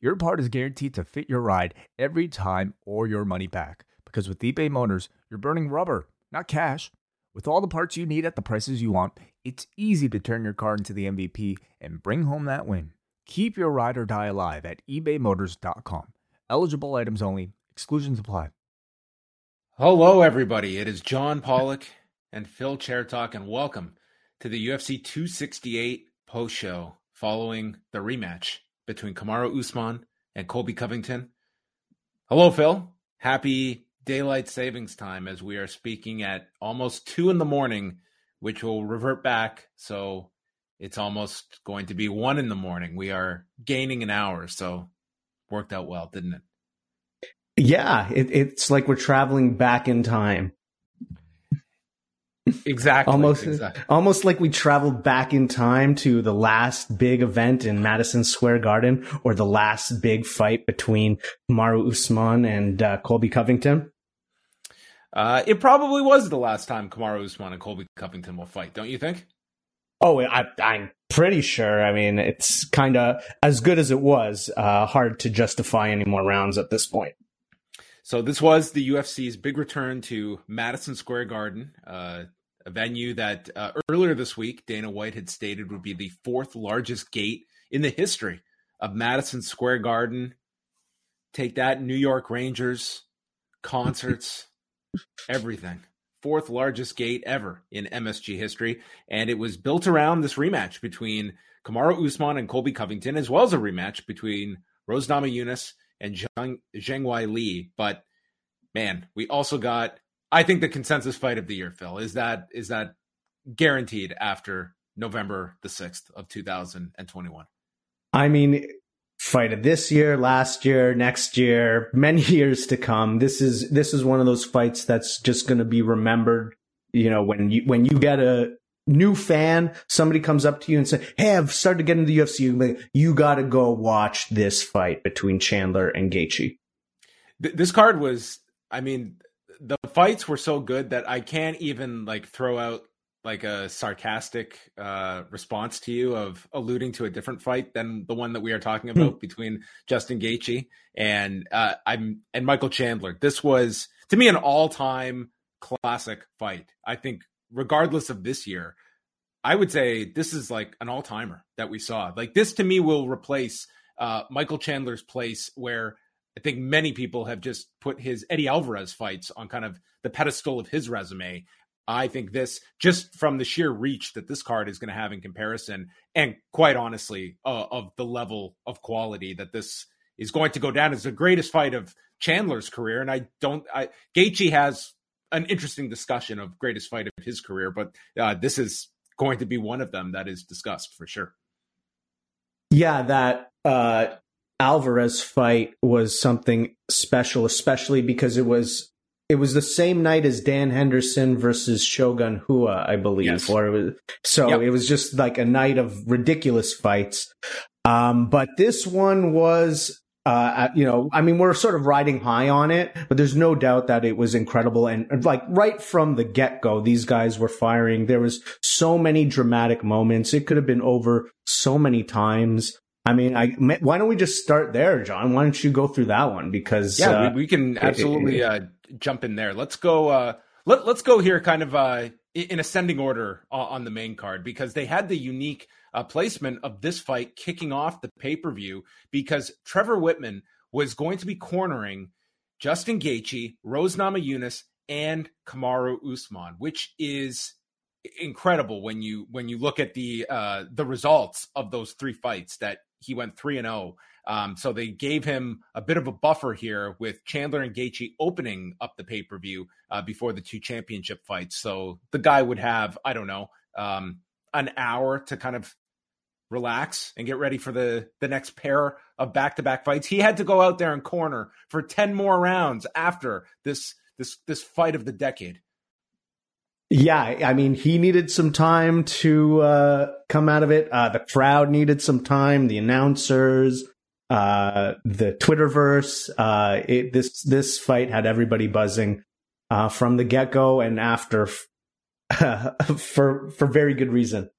your part is guaranteed to fit your ride every time or your money back. Because with eBay Motors, you're burning rubber, not cash. With all the parts you need at the prices you want, it's easy to turn your car into the MVP and bring home that win. Keep your ride or die alive at ebaymotors.com. Eligible items only, exclusions apply. Hello, everybody. It is John Pollock and Phil Chertok, and welcome to the UFC 268 post show following the rematch between Kamaru Usman and Colby Covington. Hello, Phil. Happy daylight savings time as we are speaking at almost two in the morning, which will revert back. So it's almost going to be one in the morning. We are gaining an hour. So worked out well, didn't it? Yeah, it, it's like we're traveling back in time. Exactly. almost, exactly. almost like we traveled back in time to the last big event in Madison Square Garden, or the last big fight between Maru Usman and uh, Colby Covington. Uh, it probably was the last time Kamaru Usman and Colby Covington will fight, don't you think? Oh, I, I'm pretty sure. I mean, it's kind of as good as it was. Uh, hard to justify any more rounds at this point. So this was the UFC's big return to Madison Square Garden, uh, a venue that uh, earlier this week Dana White had stated would be the fourth largest gate in the history of Madison Square Garden. Take that, New York Rangers concerts, everything. Fourth largest gate ever in MSG history, and it was built around this rematch between Kamaru Usman and Colby Covington, as well as a rematch between Rose Namajunas and Zhang, Zhengwei Li. But man, we also got I think the consensus fight of the year, Phil, is that is that guaranteed after November the sixth of two thousand and twenty one. I mean, fight of this year, last year, next year, many years to come. This is this is one of those fights that's just going to be remembered. You know, when you when you get a new fan, somebody comes up to you and says, "Hey, I've started to get into the UFC. You got to go watch this fight between Chandler and Gaethje." This card was, I mean, the fights were so good that I can't even like throw out like a sarcastic uh, response to you of alluding to a different fight than the one that we are talking Hmm. about between Justin Gaethje and uh, I'm and Michael Chandler. This was to me an all-time classic fight. I think regardless of this year, I would say this is like an all-timer that we saw. Like this to me will replace uh, Michael Chandler's place where I think many people have just put his Eddie Alvarez fights on kind of the pedestal of his resume. I think this, just from the sheer reach that this card is going to have in comparison, and quite honestly, uh, of the level of quality that this is going to go down, as the greatest fight of Chandler's career. And I don't, I Gaethje has an interesting discussion of greatest fight of his career, but uh, this is going to be one of them that is discussed for sure. Yeah, that uh, Alvarez fight was something special, especially because it was it was the same night as Dan Henderson versus Shogun Rua, I believe. Yes. Or it was, so Yep. it was just like a night of ridiculous fights. Um, but this one was, uh, you know, I mean, we're sort of riding high on it, but there's no doubt that it was incredible. And like right from the get go, these guys were firing. There was so many dramatic moments. It could have been over so many times. I mean, I why don't we just start there, John? Why don't you go through that one? Because Yeah, uh, we, we can absolutely uh, jump in there. Let's go. Uh, let Let's go here, kind of uh, in ascending order on the main card because they had the unique uh, placement of this fight kicking off the pay per view because Trevor Wittman was going to be cornering Justin Gaethje, Rose Namajunas, and Kamaru Usman, which is incredible when you when you look at the uh, the results of those three fights that he went three and zero. Um, so they gave him a bit of a buffer here with Chandler and Gaethje opening up the pay per view uh, before the two championship fights. So the guy would have I don't know um, an hour to kind of relax and get ready for the the next pair of back-to-back fights. He had to go out there and corner for 10 more rounds after this this this fight of the decade. Yeah, I mean, he needed some time to uh, come out of it. Uh, the crowd needed some time. The announcers, uh, the Twitterverse. Uh, it, this this fight had everybody buzzing uh, from the get go and after, for for very good reason.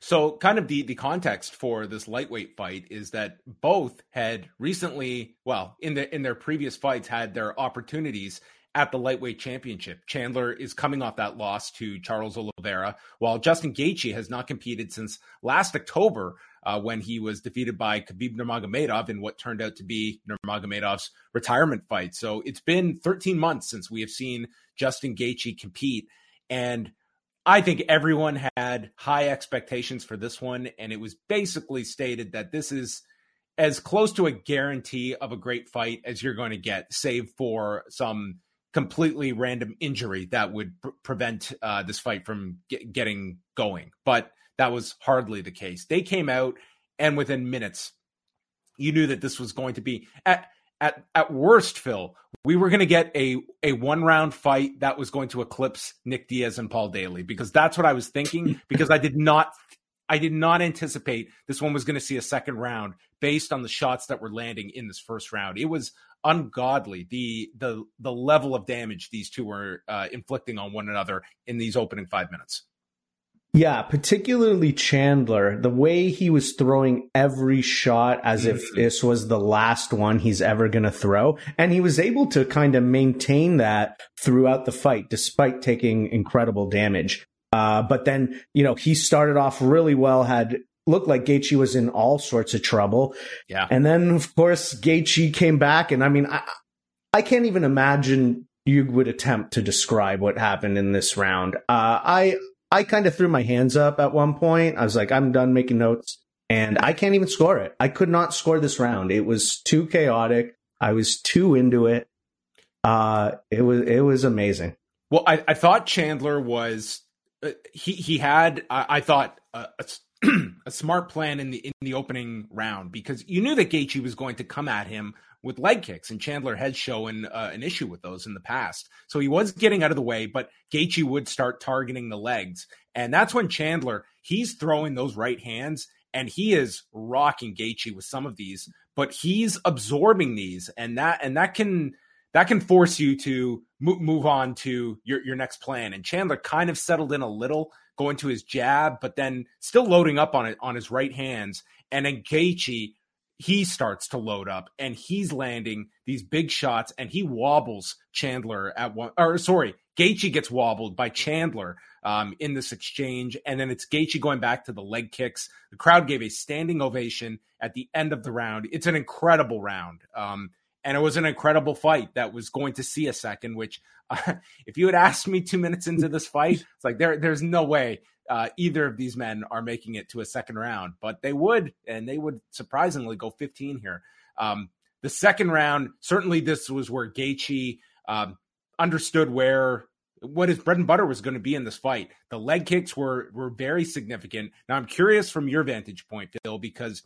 So, kind of the the context for this lightweight fight is that both had recently, well, in the in their previous fights, had their opportunities at the lightweight championship. Chandler is coming off that loss to Charles Oliveira, while Justin Gaethje has not competed since last October uh, when he was defeated by Khabib Nurmagomedov in what turned out to be Nurmagomedov's retirement fight. So it's been 13 months since we have seen Justin Gaethje compete, and I think everyone had high expectations for this one, and it was basically stated that this is as close to a guarantee of a great fight as you're going to get, save for some completely random injury that would pr- prevent uh, this fight from get- getting going. But that was hardly the case. They came out, and within minutes, you knew that this was going to be at at at worst, Phil. We were going to get a a one round fight that was going to eclipse Nick Diaz and Paul Daley because that's what I was thinking. Because I did not I did not anticipate this one was going to see a second round based on the shots that were landing in this first round. It was ungodly the the the level of damage these two were uh, inflicting on one another in these opening five minutes. Yeah, particularly Chandler, the way he was throwing every shot as if mm-hmm. this was the last one he's ever going to throw. And he was able to kind of maintain that throughout the fight, despite taking incredible damage. Uh, but then, you know, he started off really well, had looked like Gaethje was in all sorts of trouble. Yeah. And then, of course, Gaethje came back. And I mean, I, I can't even imagine you would attempt to describe what happened in this round. Uh, I, I kind of threw my hands up at one point. I was like, I'm done making notes and I can't even score it. I could not score this round. It was too chaotic. I was too into it. Uh, it was, it was amazing. Well, I, I thought Chandler was, uh, he, he had, I, I thought uh, a, a smart plan in the, in the opening round because you knew that Gaethje was going to come at him with leg kicks, and Chandler had shown uh, an issue with those in the past. So he was getting out of the way, but Gaethje would start targeting the legs, and that's when Chandler he's throwing those right hands, and he is rocking Gaethje with some of these, but he's absorbing these, and that and that can that can force you to move on to your your next plan. And Chandler kind of settled in a little, going to his jab, but then still loading up on it on his right hands, and then Gaethje he starts to load up and he's landing these big shots and he wobbles Chandler at one or sorry, Gaethje gets wobbled by Chandler um, in this exchange. And then it's Gaethje going back to the leg kicks. The crowd gave a standing ovation at the end of the round. It's an incredible round. Um, and it was an incredible fight that was going to see a second, which uh, if you had asked me two minutes into this fight, it's like there, there's no way uh, either of these men are making it to a second round, but they would, and they would surprisingly go 15 here. Um, the second round, certainly this was where Gaethje um, understood where what his bread and butter was going to be in this fight. The leg kicks were were very significant. Now I'm curious from your vantage point, Phil, because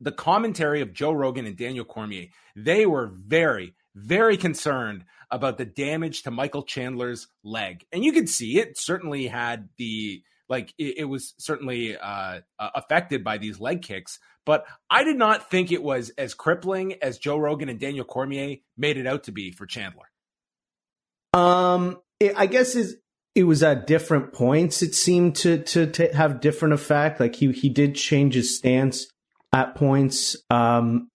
the commentary of Joe Rogan and Daniel Cormier, they were very, very concerned about the damage to Michael Chandler's leg. And you could see it certainly had the like it, it was certainly uh, uh, affected by these leg kicks, but I did not think it was as crippling as Joe Rogan and Daniel Cormier made it out to be for Chandler. Um, it, I guess is it was at different points. It seemed to, to to have different effect. Like he he did change his stance at points. Um,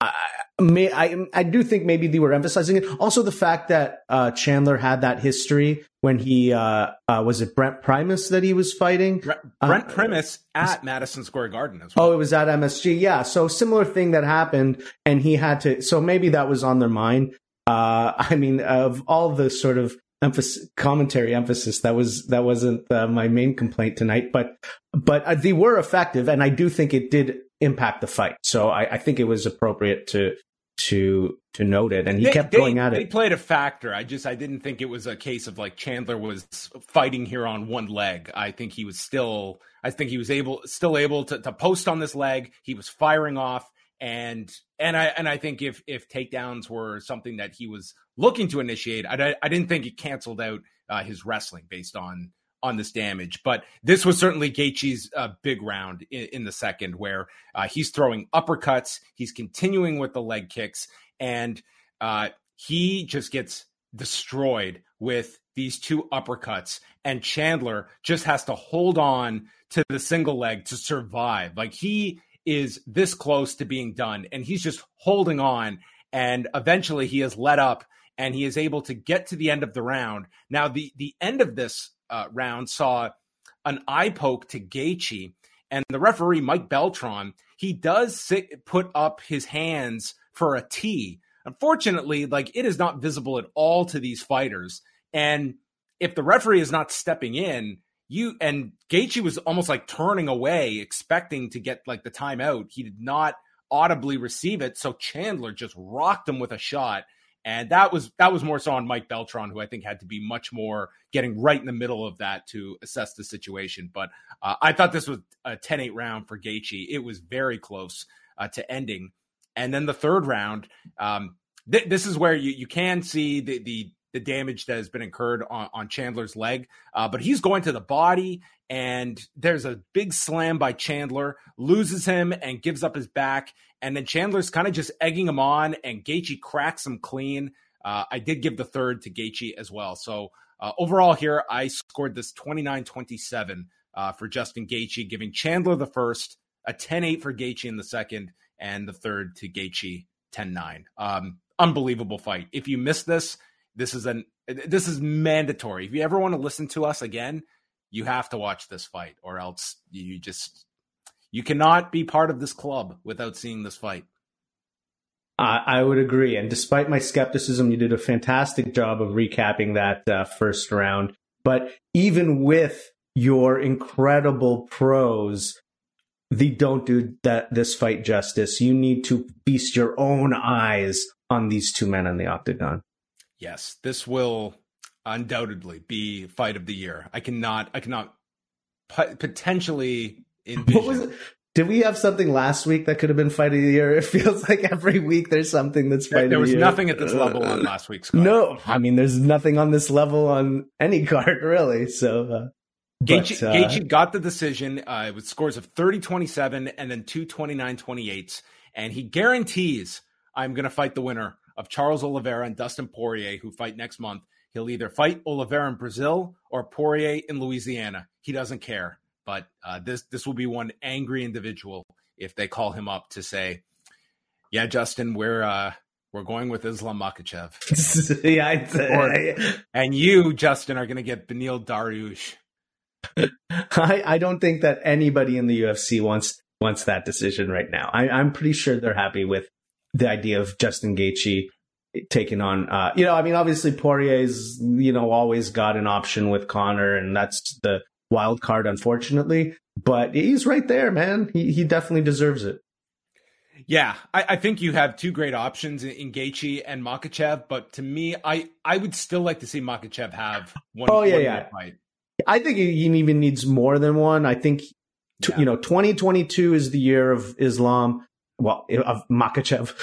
I, may, I I do think maybe they were emphasizing it. Also, the fact that uh, Chandler had that history when he uh, uh, was it Brent Primus that he was fighting. Brent uh, Primus at Madison Square Garden as well. Oh, it was at MSG. Yeah, so similar thing that happened, and he had to. So maybe that was on their mind. Uh, I mean, of all the sort of emphasis, commentary emphasis. That was that wasn't uh, my main complaint tonight, but but uh, they were effective, and I do think it did impact the fight. So I, I think it was appropriate to to to note it, and he they, kept they, going at they played a factor. I just I didn't think it was a case of like Chandler was fighting here on one leg. I think he was still I think he was able still able to, to post on this leg. He was firing off and and I and I think if if takedowns were something that he was looking to initiate, I, I didn't think it canceled out uh, his wrestling based on on this damage. But this was certainly Gaethje's uh, big round in, in, the second, where uh, he's throwing uppercuts, he's continuing with the leg kicks, and uh, he just gets destroyed with these two uppercuts. And Chandler just has to hold on to the single leg to survive. Like he is this close to being done, and he's just holding on. And eventually, he is let up and he is able to get to the end of the round. Now, the the end of this uh, round saw an eye poke to Gaethje, and the referee Mike Beltran he does sit, put up his hands for a T. Unfortunately, like it is not visible at all to these fighters, and if the referee is not stepping in, you and Gaethje was almost like turning away, expecting to get like the timeout. He did not audibly receive it, so Chandler just rocked him with a shot and that was that was more so on Mike Beltran, who I think had to be much more getting right in the middle of that to assess the situation. But uh, I thought this was a 10-8 round for Gaethje. It was very close uh, to ending. And then the third round, um, th- this is where you, you can see the, the the damage that has been incurred on, on Chandler's leg. Uh, but he's going to the body, and there's a big slam by Chandler, loses him and gives up his back. And then Chandler's kind of just egging him on, and Gaethje cracks him clean. Uh, I did give the third to Gaethje as well. So uh, overall, here I scored this 29 27 uh, for Justin Gaethje, giving Chandler the first, a 10 8 for Gaethje in the second, and the third to Gaethje 10 9. Um, unbelievable fight. If you missed this, this is an this is mandatory. If you ever want to listen to us again, you have to watch this fight, or else you just you cannot be part of this club without seeing this fight. I would agree. And despite my skepticism, you did a fantastic job of recapping that uh, first round. But even with your incredible prose, they don't do that this fight justice. You need to feast your own eyes on these two men in the octagon. Yes, this will undoubtedly be fight of the year. I cannot, I cannot potentially envision. Did we have something last week that could have been fight of the year? It feels like every week there's something that's fight there, of the year. There was nothing at this level on last week's card. No, I mean there's nothing on this level on any card really. So uh, Gaethje, uh, Gaethje got the decision uh, with scores of 30-27 and then two 29-28s, and he guarantees I'm going to fight the winner of Charles Oliveira and Dustin Poirier, who fight next month. He'll either fight Oliveira in Brazil or Poirier in Louisiana. He doesn't care. But uh, this this will be one angry individual if they call him up to say, "Yeah, Justin, we're uh, we're going with Islam Makhachev." yeah, or, and you, Justin, are going to get Beneil Dariush. I, I don't think that anybody in the UFC wants wants that decision right now. I, I'm pretty sure they're happy with the idea of Justin Gaethje taking on, uh, you know, I mean, obviously Poirier's, you know, always got an option with Conor, and that's the wild card, unfortunately. But he's right there, man. He he definitely deserves it. Yeah, I, I think you have two great options in, in Gaethje and Makhachev. but to me, I I would still like to see Makhachev have one. Oh yeah, one yeah. Fight. I think he even needs more than one. I think, yeah. you know, 2022 is the year of Islam well, of Makhachev.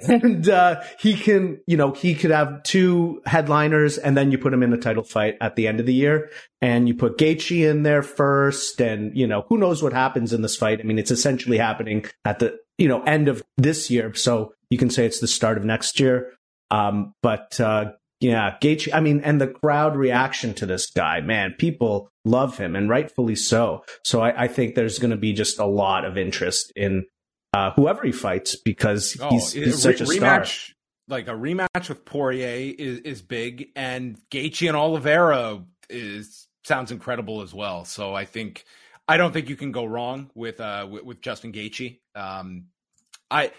And, uh, he can, you know, he could have two headliners and then you put him in a title fight at the end of the year and you put Gaethje in there first. And, you know, who knows what happens in this fight? I mean, it's essentially happening at the, you know, end of this year. So you can say it's the start of next year. Um, but, uh, yeah, Gaethje, I mean, and the crowd reaction to this guy, man, people love him and rightfully so. So I, I think there's going to be just a lot of interest in uh, whoever he fights because oh, he's, he's such a rematch, star. Like a rematch with Poirier is, is big, and Gaethje and Oliveira is sounds incredible as well. So I think I don't think you can go wrong with uh with, with Justin Gaethje. Um, I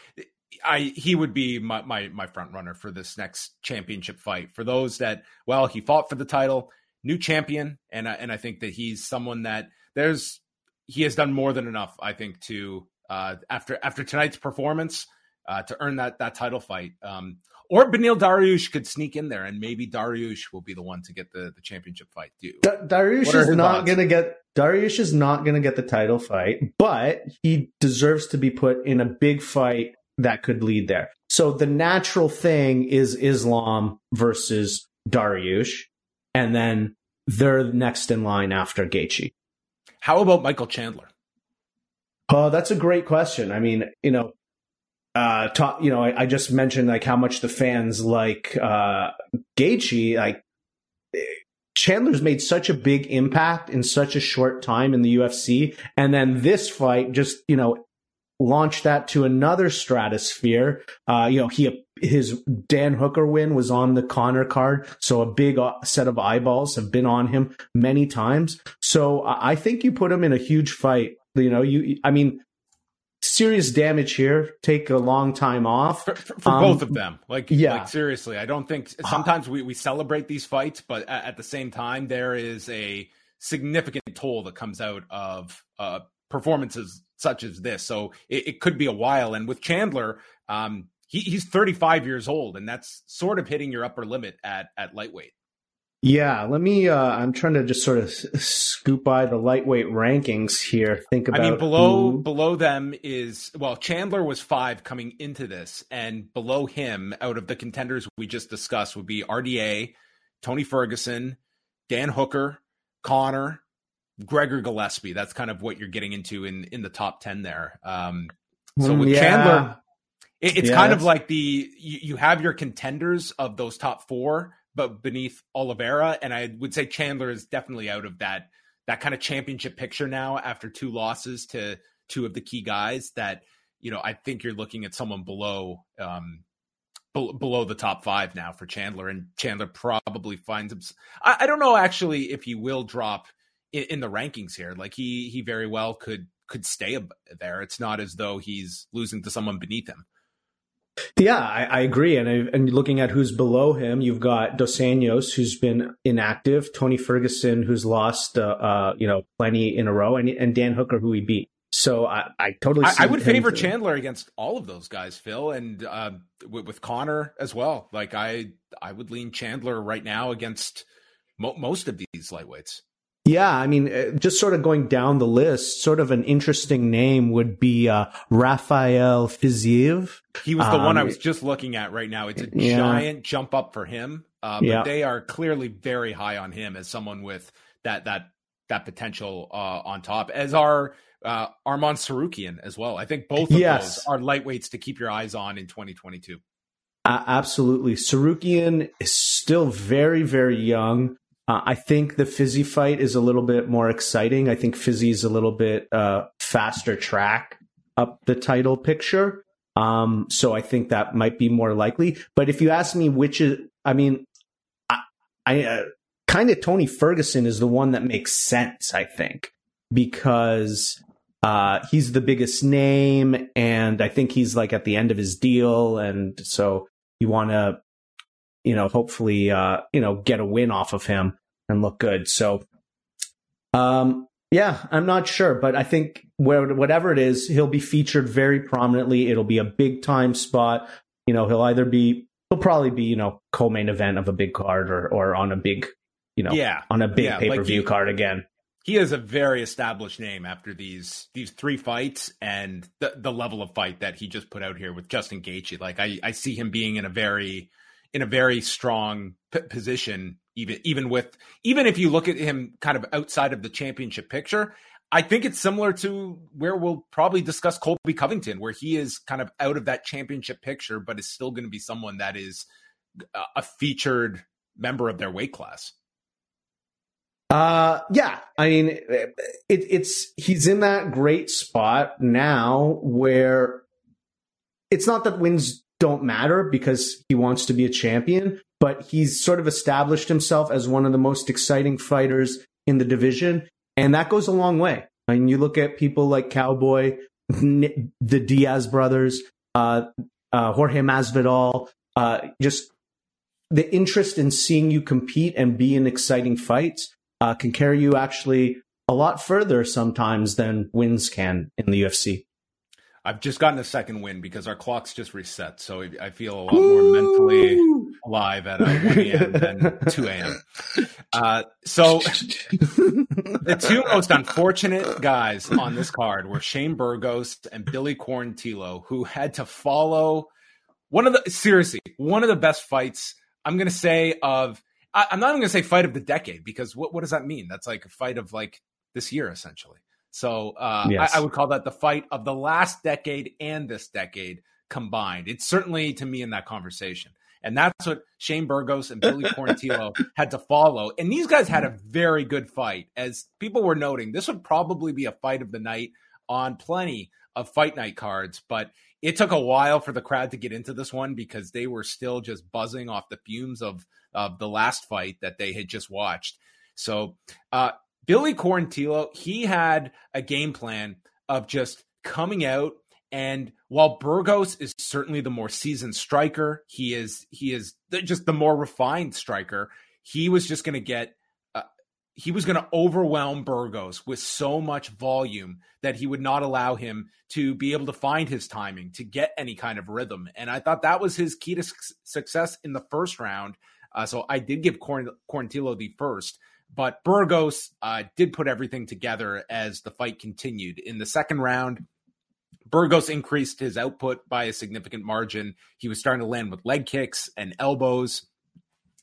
I he would be my, my my front runner for this next championship fight. For those that well, he fought for the title, new champion, and I, and I think that he's someone that there's he has done more than enough. I think to uh, after after tonight's performance uh, to earn that that title fight. Um, or Beneil Dariush could sneak in there, and maybe Dariush will be the one to get the, the championship fight. Do D- Dariush is not going to get Dariush is not going to get the title fight, but he deserves to be put in a big fight that could lead there. So the natural thing is Islam versus Dariush, and then they're next in line after Gaethje. How about Michael Chandler? Oh, that's a great question. I mean, you know, uh, you know, I, I, just mentioned like how much the fans like uh, Gaethje. Like Chandler's made such a big impact in such a short time in the UFC, and then this fight just you know launched that to another stratosphere. Uh, you know, he his Dan Hooker win was on the Conor card, so a big uh, set of eyeballs have been on him many times. So I think you put him in a huge fight. You know, you I mean, serious damage here. Take a long time off for, for, for um, both of them. Like, yeah, like, seriously, I don't think sometimes we, we celebrate these fights, but at, at, the same time, there is a significant toll that comes out of uh, performances such as this. So it, it, could be a while. And with Chandler, um, he, he's 35 years old, and that's sort of hitting your upper limit at at lightweight. Yeah, let me. Uh, I'm trying to just sort of scoop by the lightweight rankings here. Think about. I mean, below who... below them is well, Chandler was five coming into this, and below him, out of the contenders we just discussed, would be RDA, Tony Ferguson, Dan Hooker, Conor, Gregor Gillespie. That's kind of what you're getting into in in the top ten there. Um, so with yeah. Chandler, it, it's kind of like the you, you have your contenders of those top four but beneath Oliveira. And I would say Chandler is definitely out of that that kind of championship picture now after two losses to two of the key guys. That you know, I think you're looking at someone below um, be- below the top five now for Chandler, and Chandler probably finds him. I, I don't know actually if he will drop in, in, the rankings here. Like he he very well could could stay there. It's not as though he's losing to someone beneath him. Yeah, I, I agree. And, I, and looking at who's below him, you've got Dos Anjos, who's been inactive, Tony Ferguson, who's lost, uh, uh, you know, plenty in a row, and, and Dan Hooker, who he beat. So I, I totally. I, I, would favor Chandler against all of those guys, Phil, and uh, with, with, Conor as well. Like I, I would lean Chandler right now against mo- most of these lightweights. Yeah, I mean, uh, just sort of going down the list, sort of an interesting name would be uh, Rafael Fiziev. He was the um, one I um, was just looking at right now. It's a yeah. giant jump up for him, uh, but yeah. they are clearly very high on him as someone with that that that potential uh, on top. As are uh, Arman Tsarukyan as well. I think both of yes. those are lightweights to keep your eyes on in 2022. absolutely, Tsarukyan is still very very young. Uh, I think the Fizzy fight is a little bit more exciting. I think Fizzy is a little bit uh, faster track up the title picture. Um, so I think that might be more likely. But if you ask me which is, I mean, I, I uh, kind of Tony Ferguson is the one that makes sense, I think, because uh, he's the biggest name and I think he's like at the end of his deal. And so you want to, you know, hopefully, uh, you know, get a win off of him and look good. So, um, yeah, I'm not sure, but I think where, whatever it is, he'll be featured very prominently. It'll be a big time spot. You know, he'll either be, he'll probably be, you know, co-main event of a big card or, or on a big, you know, yeah, on a big yeah, pay-per-view like card again. He is a very established name after these these three fights and the the level of fight that he just put out here with Justin Gaethje. Like I I see him being in a very in a very strong p- position even even with even if you look at him kind of outside of the championship picture i think it's similar to where we'll probably discuss colby covington where he is kind of out of that championship picture but is still going to be someone that is a featured member of their weight class. Uh yeah. I mean it, it's he's in that great spot now where it's not that wins don't matter because he wants to be a champion, but he's sort of established himself as one of the most exciting fighters in the division. And that goes a long way. I mean, you look at people like Cowboy, the Diaz brothers, uh, uh, Jorge Masvidal, uh, just the interest in seeing you compete and be in exciting fights uh, can carry you actually a lot further sometimes than wins can in the UFC. I've just gotten a second win because our clocks just reset, so I feel a lot more mentally alive at uh, 1 a.m. than 2 a.m. Uh, so the two most unfortunate guys on this card were Shane Burgos and Billy Quarantillo, who had to follow one of the seriously one of the best fights. I'm going to say of I, am not even going to say fight of the decade because what what does that mean? That's like a fight of like this year essentially. So uh, yes. I, I, would call that the fight of the last decade and this decade combined. It's certainly to me in that conversation. And that's what Shane Burgos and Billy Quarantillo had to follow. And these guys had a very good fight. As people were noting, this would probably be a fight of the night on plenty of fight night cards. But it took a while for the crowd to get into this one because they were still just buzzing off the fumes of, of the last fight that they had just watched. So uh, Billy Quarantillo, he had a game plan of just coming out and while Burgos is certainly the more seasoned striker, he is he is just the more refined striker. He was just going to get uh, he was going to overwhelm Burgos with so much volume that he would not allow him to be able to find his timing to get any kind of rhythm. And I thought that was his key to su- success in the first round. Uh, so I did give Quarantillo the first. But Burgos uh, did put everything together as the fight continued. In the second round, Burgos increased his output by a significant margin. He was starting to land with leg kicks and elbows.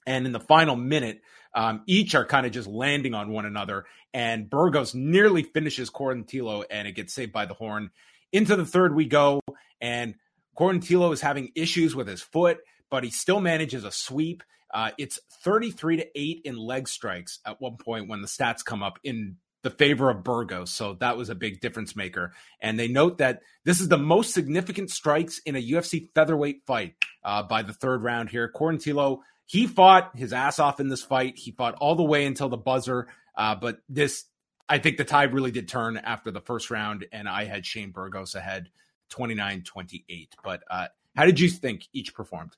And in the final minute, um, each are kind of just landing on one another. And Burgos nearly finishes Quarantillo and it gets saved by the horn. Into the third, we go. And Quarantillo is having issues with his foot, but he still manages a sweep. Uh, it's 33 to 8 in leg strikes at one point when the stats come up in the favor of Burgos. So that was a big difference maker. And they note that this is the most significant strikes in a UFC featherweight fight uh, by the third round here. Quarantillo, he fought his ass off in this fight. He fought all the way until the buzzer. Uh, but this, I think the tide really did turn after the first round. And I had Shane Burgos ahead 29 28. But uh, how did you think each performed?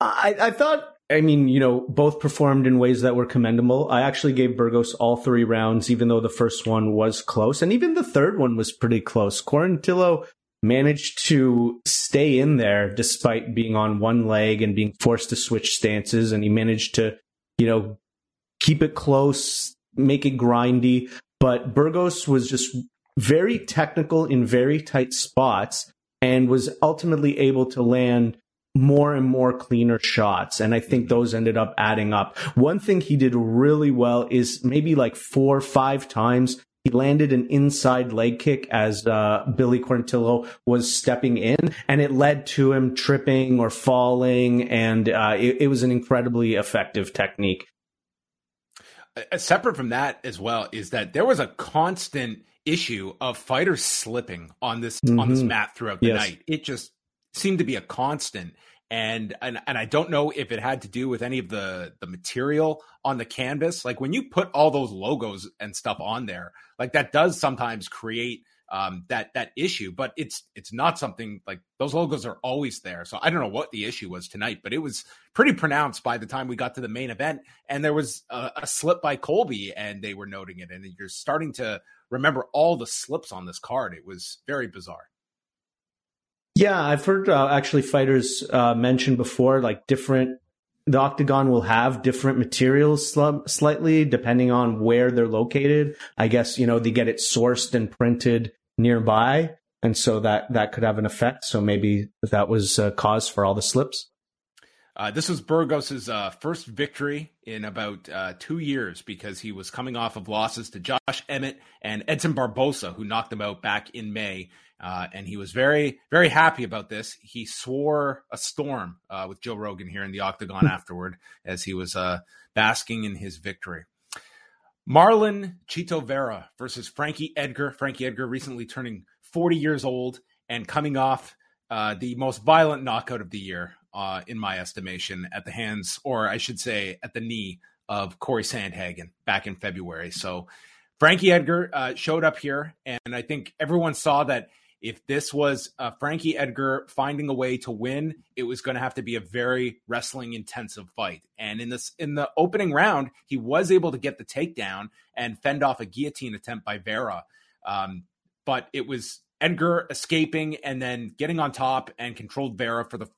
I, I thought, I mean, you know, both performed in ways that were commendable. I actually gave Burgos all three rounds, even though the first one was close. And even the third one was pretty close. Quarantillo managed to stay in there despite being on one leg and being forced to switch stances. And he managed to, you know, keep it close, make it grindy. But Burgos was just very technical in very tight spots and was ultimately able to land more and more cleaner shots. And I think those ended up adding up. One thing he did really well is maybe like four or five times he landed an inside leg kick as uh, Billy Quarantillo was stepping in, and it led to him tripping or falling, and uh, it, it, was an incredibly effective technique. separate from that as well is that there was a constant issue of fighters slipping on this mm-hmm. on this mm-hmm. mat throughout the yes. night. It just seemed to be a constant. And, and and I don't know if it had to do with any of the the material on the canvas. Like when you put all those logos and stuff on there, like that does sometimes create um, that that issue. But it's it's not something like those logos are always there. So I don't know what the issue was tonight, but it was pretty pronounced by the time we got to the main event. And there was a, a slip by Colby, and they were noting it. And you're starting to remember all the slips on this card. It was very bizarre. Yeah, I've heard uh, actually fighters uh, mention before, like different. The octagon will have different materials sl- slightly depending on where they're located. I guess you know they get it sourced and printed nearby, and so that that could have an effect. So maybe that was a cause for all the slips. Uh, this was Burgos's uh, first victory in about uh, two years because he was coming off of losses to Josh Emmett and Edson Barbosa, who knocked him out back in May. Uh, and he was very, very happy about this. He swore a storm uh, with Joe Rogan here in the octagon afterward as he was uh, basking in his victory. Marlon Chito Vera versus Frankie Edgar. Frankie Edgar recently turning 40 years old and coming off uh, the most violent knockout of the year, uh, in my estimation, at the hands, or I should say, at the knee of Cory Sandhagen back in February. So Frankie Edgar uh, showed up here, and I think everyone saw that if this was uh, Frankie Edgar finding a way to win, it was going to have to be a very wrestling intensive fight. And in this in the opening round, he was able to get the takedown and fend off a guillotine attempt by Vera. Um, but it was Edgar escaping and then getting on top and controlled Vera for the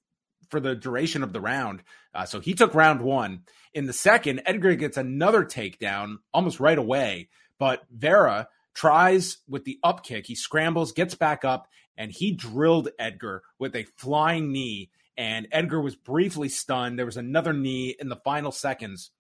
for the duration of the round. Uh, so he took round one. In the second, Edgar gets another takedown almost right away, but Vera tries with the up kick. He scrambles, gets back up, and he drilled Edgar with a flying knee. And Edgar was briefly stunned. There was another knee in the final seconds.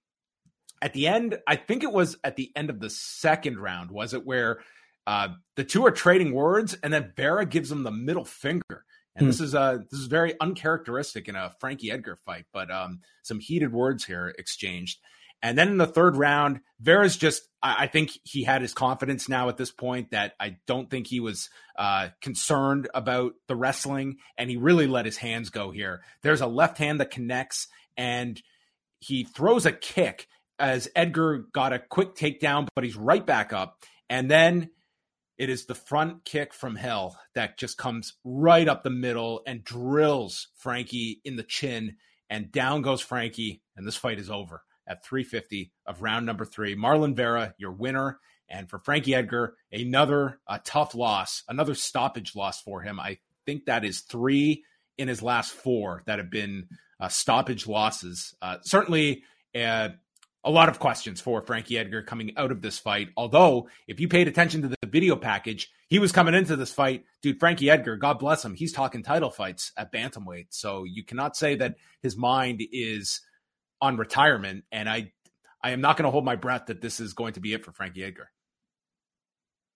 At the end, I think it was at the end of the second round, was it where uh, the two are trading words, and then Vera gives him the middle finger. And this hmm. is uh this is very uncharacteristic in a Frankie Edgar fight, but um some heated words here exchanged. And then in the third round, Vera's just, I, I think he had his confidence now at this point that I don't think he was uh, concerned about the wrestling, and he really let his hands go here. There's a left hand that connects, and he throws a kick as Edgar got a quick takedown, but he's right back up. And then it is the front kick from hell that just comes right up the middle and drills Frankie in the chin. And down goes Frankie, and this fight is over at 350 of round number three. Marlon Vera, your winner. And for Frankie Edgar, another a tough loss, another stoppage loss for him. I think that is three in his last four that have been uh, stoppage losses. Uh, certainly, uh, a lot of questions for Frankie Edgar coming out of this fight. Although, if you paid attention to the video package, he was coming into this fight, dude. Frankie Edgar, God bless him, he's talking title fights at bantamweight. So you cannot say that his mind is on retirement. And I, I am not going to hold my breath that this is going to be it for Frankie Edgar.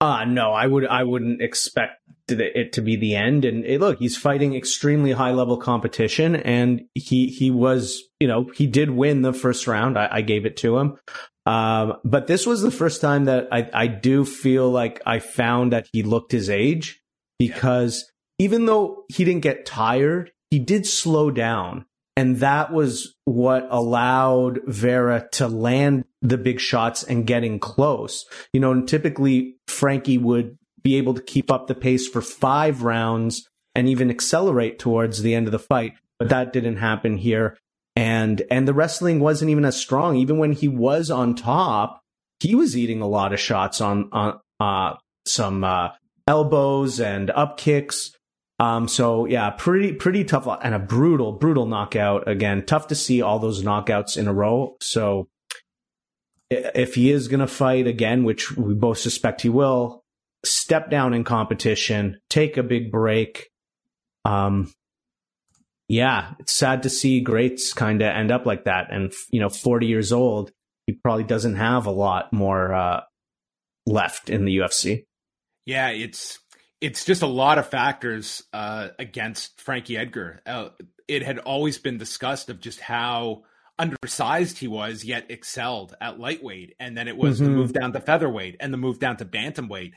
Uh no, I would I wouldn't expect it to be the end. And hey, look, he's fighting extremely high level competition, and he he was you know he did win the first round. I, I gave it to him. Um, but this was the first time that I I do feel like I found that he looked his age because yeah. even though he didn't get tired, he did slow down. And that was what allowed Vera to land the big shots and getting close. You know, typically Frankie would be able to keep up the pace for five rounds and even accelerate towards the end of the fight, but that didn't happen here. And, and the wrestling wasn't even as strong. Even when he was on top, he was eating a lot of shots on, on, uh, some, uh, elbows and up kicks. Um, so yeah, pretty, pretty tough and a brutal, brutal knockout. Again, tough to see all those knockouts in a row. So if he is going to fight again, which we both suspect he will, step down in competition, take a big break. Um, yeah, it's sad to see greats kind of end up like that. And, you know, 40 years old, he probably doesn't have a lot more, uh, left in the UFC. Yeah, it's it's just a lot of factors uh, against Frankie Edgar. Uh, it had always been discussed of just how undersized he was, yet excelled at lightweight, and then it was mm-hmm. the move down to featherweight and the move down to bantamweight.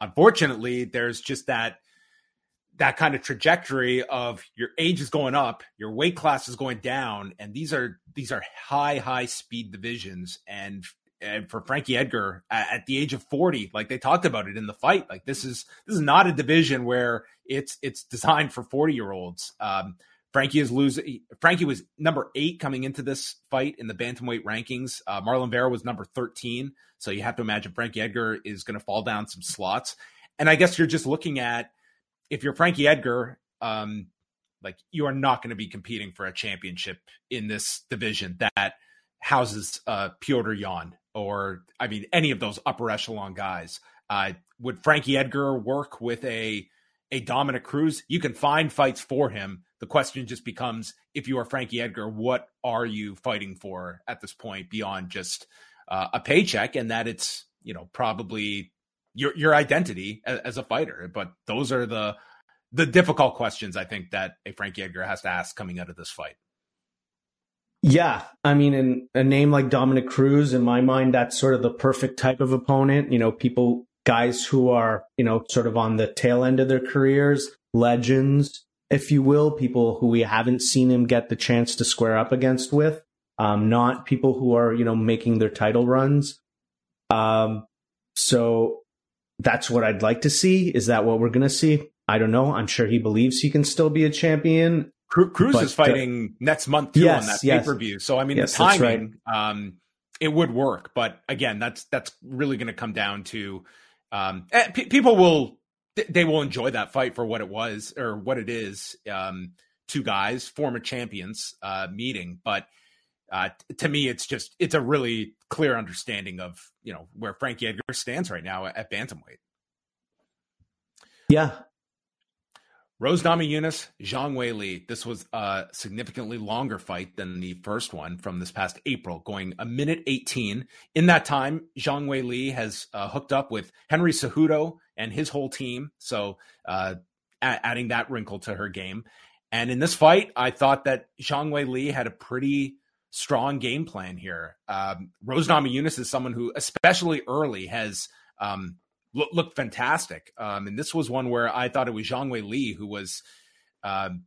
Unfortunately, there's just that that kind of trajectory of your age is going up, your weight class is going down, and these are these are high high speed divisions, and and for Frankie Edgar at, at, the age of 40, like they talked about it in the fight, like this is this is not a division where it's it's designed for 40 year olds. Um, Frankie is losing. Frankie was number eight coming into this fight in the bantamweight rankings. Uh, Marlon Vera was number 13. So you have to imagine Frankie Edgar is going to fall down some slots. And I guess you're just looking at if you're Frankie Edgar, um, like you are not going to be competing for a championship in this division that houses uh, Petr Yan or I mean any of those upper echelon guys. Uh, would Frankie Edgar work with a a Dominick Cruz? You can find fights for him. The question just becomes: if you are Frankie Edgar, what are you fighting for at this point beyond just uh, a paycheck? And that it's you know probably your your identity as, as a fighter. But those are the the difficult questions I think that a Frankie Edgar has to ask coming out of this fight. Yeah, I mean, in a name like Dominick Cruz, in my mind, that's sort of the perfect type of opponent. You know, people, guys who are, you know, sort of on the tail end of their careers, legends, if you will, people who we haven't seen him get the chance to square up against with, um, not people who are, you know, making their title runs. Um, so that's what I'd like to see. Is that what we're going to see? I don't know. I'm sure he believes he can still be a champion. Cruz but, is fighting uh, next month too yes, on that yes. pay per view. So I mean, yes, the timing, right. um, it would work. But again, that's that's really going to come down to um, eh, p- people will they will enjoy that fight for what it was or what it is. Um, two guys, former champions, uh, meeting, but uh, to me, it's just it's a really clear understanding of you know where Frankie Edgar stands right now at bantamweight. Yeah. Rose Namajunas, Zhang Wei Li. This was a significantly longer fight than the first one from this past April, going a minute 18. In that time, Zhang Wei Li has uh, hooked up with Henry Cejudo and his whole team. So, uh, a- adding that wrinkle to her game. And in this fight, I thought that Zhang Wei Li had a pretty strong game plan here. Um, Rose Namajunas is someone who, especially early, has um, look, looked fantastic. Um, and this was one where I thought it was Zhang Wei Li who was um,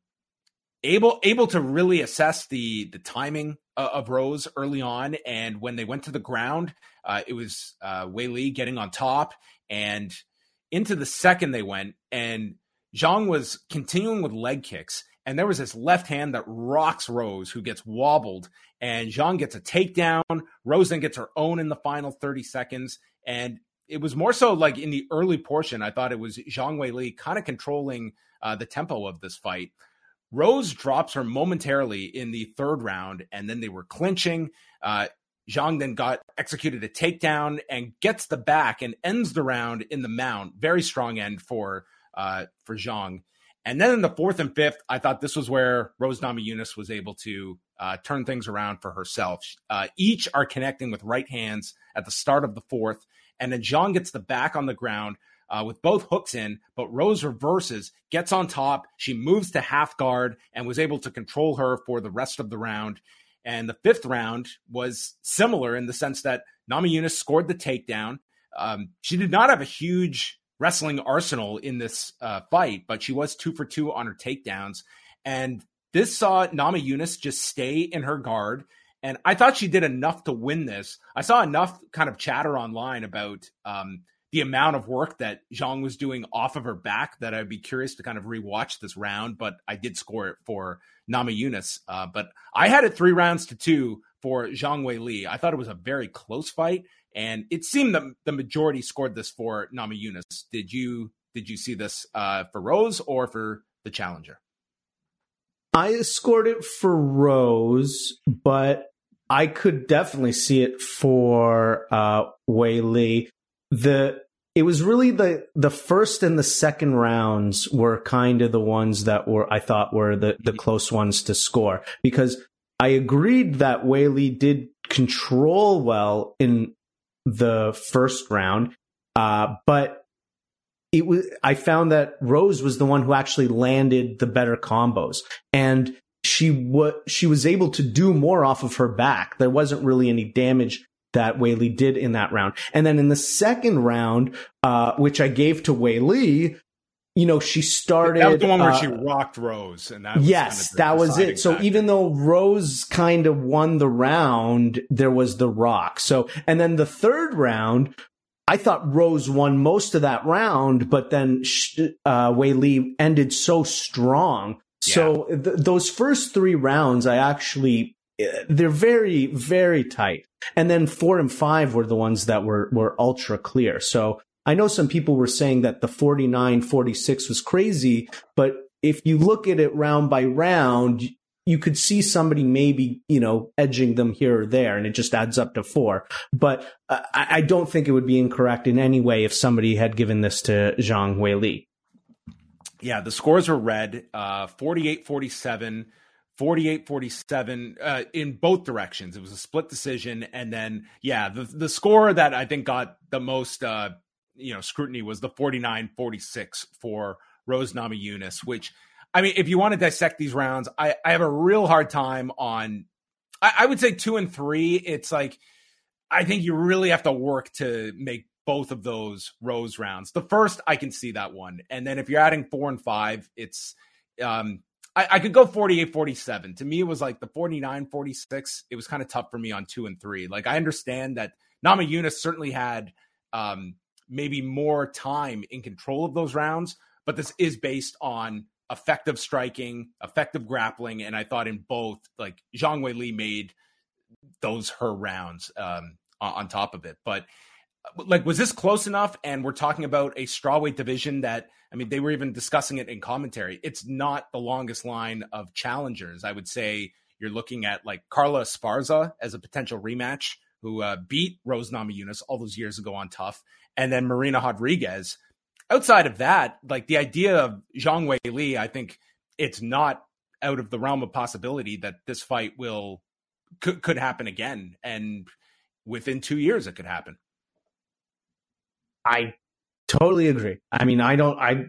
able able to really assess the the timing of, of Rose early on. And when they went to the ground, uh, it was uh, Wei Li getting on top. And into the second they went, and Zhang was continuing with leg kicks. And there was this left hand that rocks Rose, who gets wobbled, and Zhang gets a takedown. Rose then gets her own in the final 30 seconds. And it was more so like in the early portion, I thought it was Zhang Wei Li kind of controlling uh, the tempo of this fight. Rose drops her momentarily in the third round, and then they were clinching. Uh, Zhang then got executed a takedown and gets the back and ends the round in the mount. Very strong end for uh, for Zhang. And then in the fourth and fifth, I thought this was where Rose Namajunas was able to uh, turn things around for herself. Uh, each are connecting with right hands at the start of the fourth, and then Zhang gets the back on the ground uh, with both hooks in, but Rose reverses, gets on top. She moves to half guard and was able to control her for the rest of the round. And the fifth round was similar in the sense that Namajunas scored the takedown. Um, she did not have a huge wrestling arsenal in this uh, fight, but she was two for two on her takedowns. And this saw Namajunas just stay in her guard. And I thought she did enough to win this. I saw enough kind of chatter online about um, the amount of work that Zhang was doing off of her back that I'd be curious to kind of rewatch this round, but I did score it for Namajunas. Uh, but I had it three rounds to two for Zhang Wei Li. I thought it was a very close fight, and it seemed that the majority scored this for Namajunas. Did you did you see this uh, for Rose or for the challenger? I scored it for Rose, but I could definitely see it for uh, Wei Li. The it was really the the first and the second rounds were kind of the ones that were I thought were the the close ones to score because I agreed that Li did control well in the first round, uh, but it was I found that Rose was the one who actually landed the better combos and she was she was able to do more off of her back. There wasn't really any damage that Li did in that round. And then in the second round, uh, which I gave to Li, you know, she started. That was the one where uh, she rocked Rose, and that was yes, kind of that was it. So factor. even though Rose kind of won the round, there was the rock. So, and then the third round, I thought Rose won most of that round, but then uh, Wei Li ended so strong. So th- those first three rounds, I actually, eh, they're very, very tight. And then four and five were the ones that were, were ultra clear. So I know some people were saying that the 49, 46 was crazy, but if you look at it round by round, you could see somebody maybe, you know, edging them here or there, and it just adds up to four. But uh, I, I don't think it would be incorrect in any way if somebody had given this to Zhang Wei Li. Yeah, the scores were read uh, 48 47, 48 47 uh, in both directions. It was a split decision. And then, yeah, the, the score that I think got the most, uh, you know, scrutiny was the 49 46 for Rose Namajunas, which, I mean, if you want to dissect these rounds, I, I have a real hard time on, I, I would say two and three. It's like, I think you really have to work to make both of those Rose rounds. The first, I can see that one. And then if you're adding four and five, it's, um, I, I could go 48 47. To me, it was like the 49 46. It was kind of tough for me on two and three. Like, I understand that Namajunas certainly had um, maybe more time in control of those rounds, but this is based on effective striking, effective grappling. And I thought in both, like, Zhang Wei Li made those her rounds um, on, on top of it. But like was this close enough? And we're talking about a strawweight division that I mean, they were even discussing it in commentary. It's not the longest line of challengers. I would say you're looking at like Carla Esparza as a potential rematch, who uh, beat Rose Namajunas all those years ago on TUF, and then Marina Rodriguez. Outside of that, like the idea of Zhang Wei Li, I think it's not out of the realm of possibility that this fight will could, could happen again, and within two years it could happen. I totally agree. I mean, I don't. I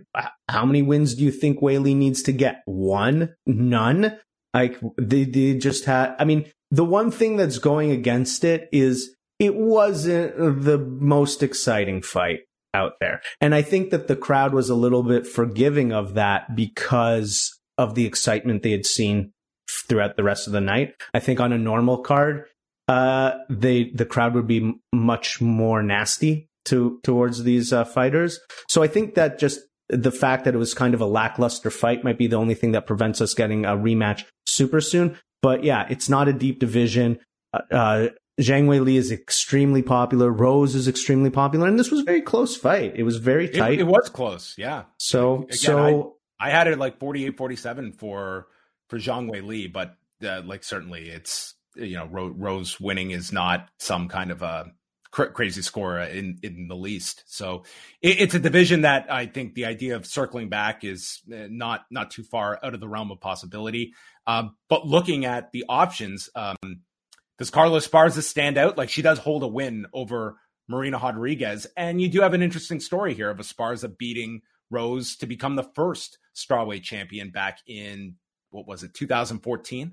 how many wins do you think Wei Li needs to get? One, none. Like they, they just had. I mean, the one thing that's going against it is it wasn't the most exciting fight out there, and I think that the crowd was a little bit forgiving of that because of the excitement they had seen throughout the rest of the night. I think on a normal card, uh, they the crowd would be much more nasty to towards these uh, fighters. So I think that just the fact that it was kind of a lackluster fight might be the only thing that prevents us getting a rematch super soon. But yeah, it's not a deep division. Uh, uh, Zhang Wei Li is extremely popular. Rose is extremely popular, and this was a very close fight. It was very tight. It, it was close, yeah. So, Again, so I, I, had it like 48-47 for for Zhang Wei Li, but uh, like certainly it's you know Rose winning is not some kind of a cr- crazy score in in the least. So it, it's a division that I think the idea of circling back is uh, not not too far out of the realm of possibility. Um, but looking at the options, um, does Carla Esparza stand out? Like she does hold a win over Marina Rodriguez, and you do have an interesting story here of Esparza beating Rose to become the first strawweight champion back in what was it 2014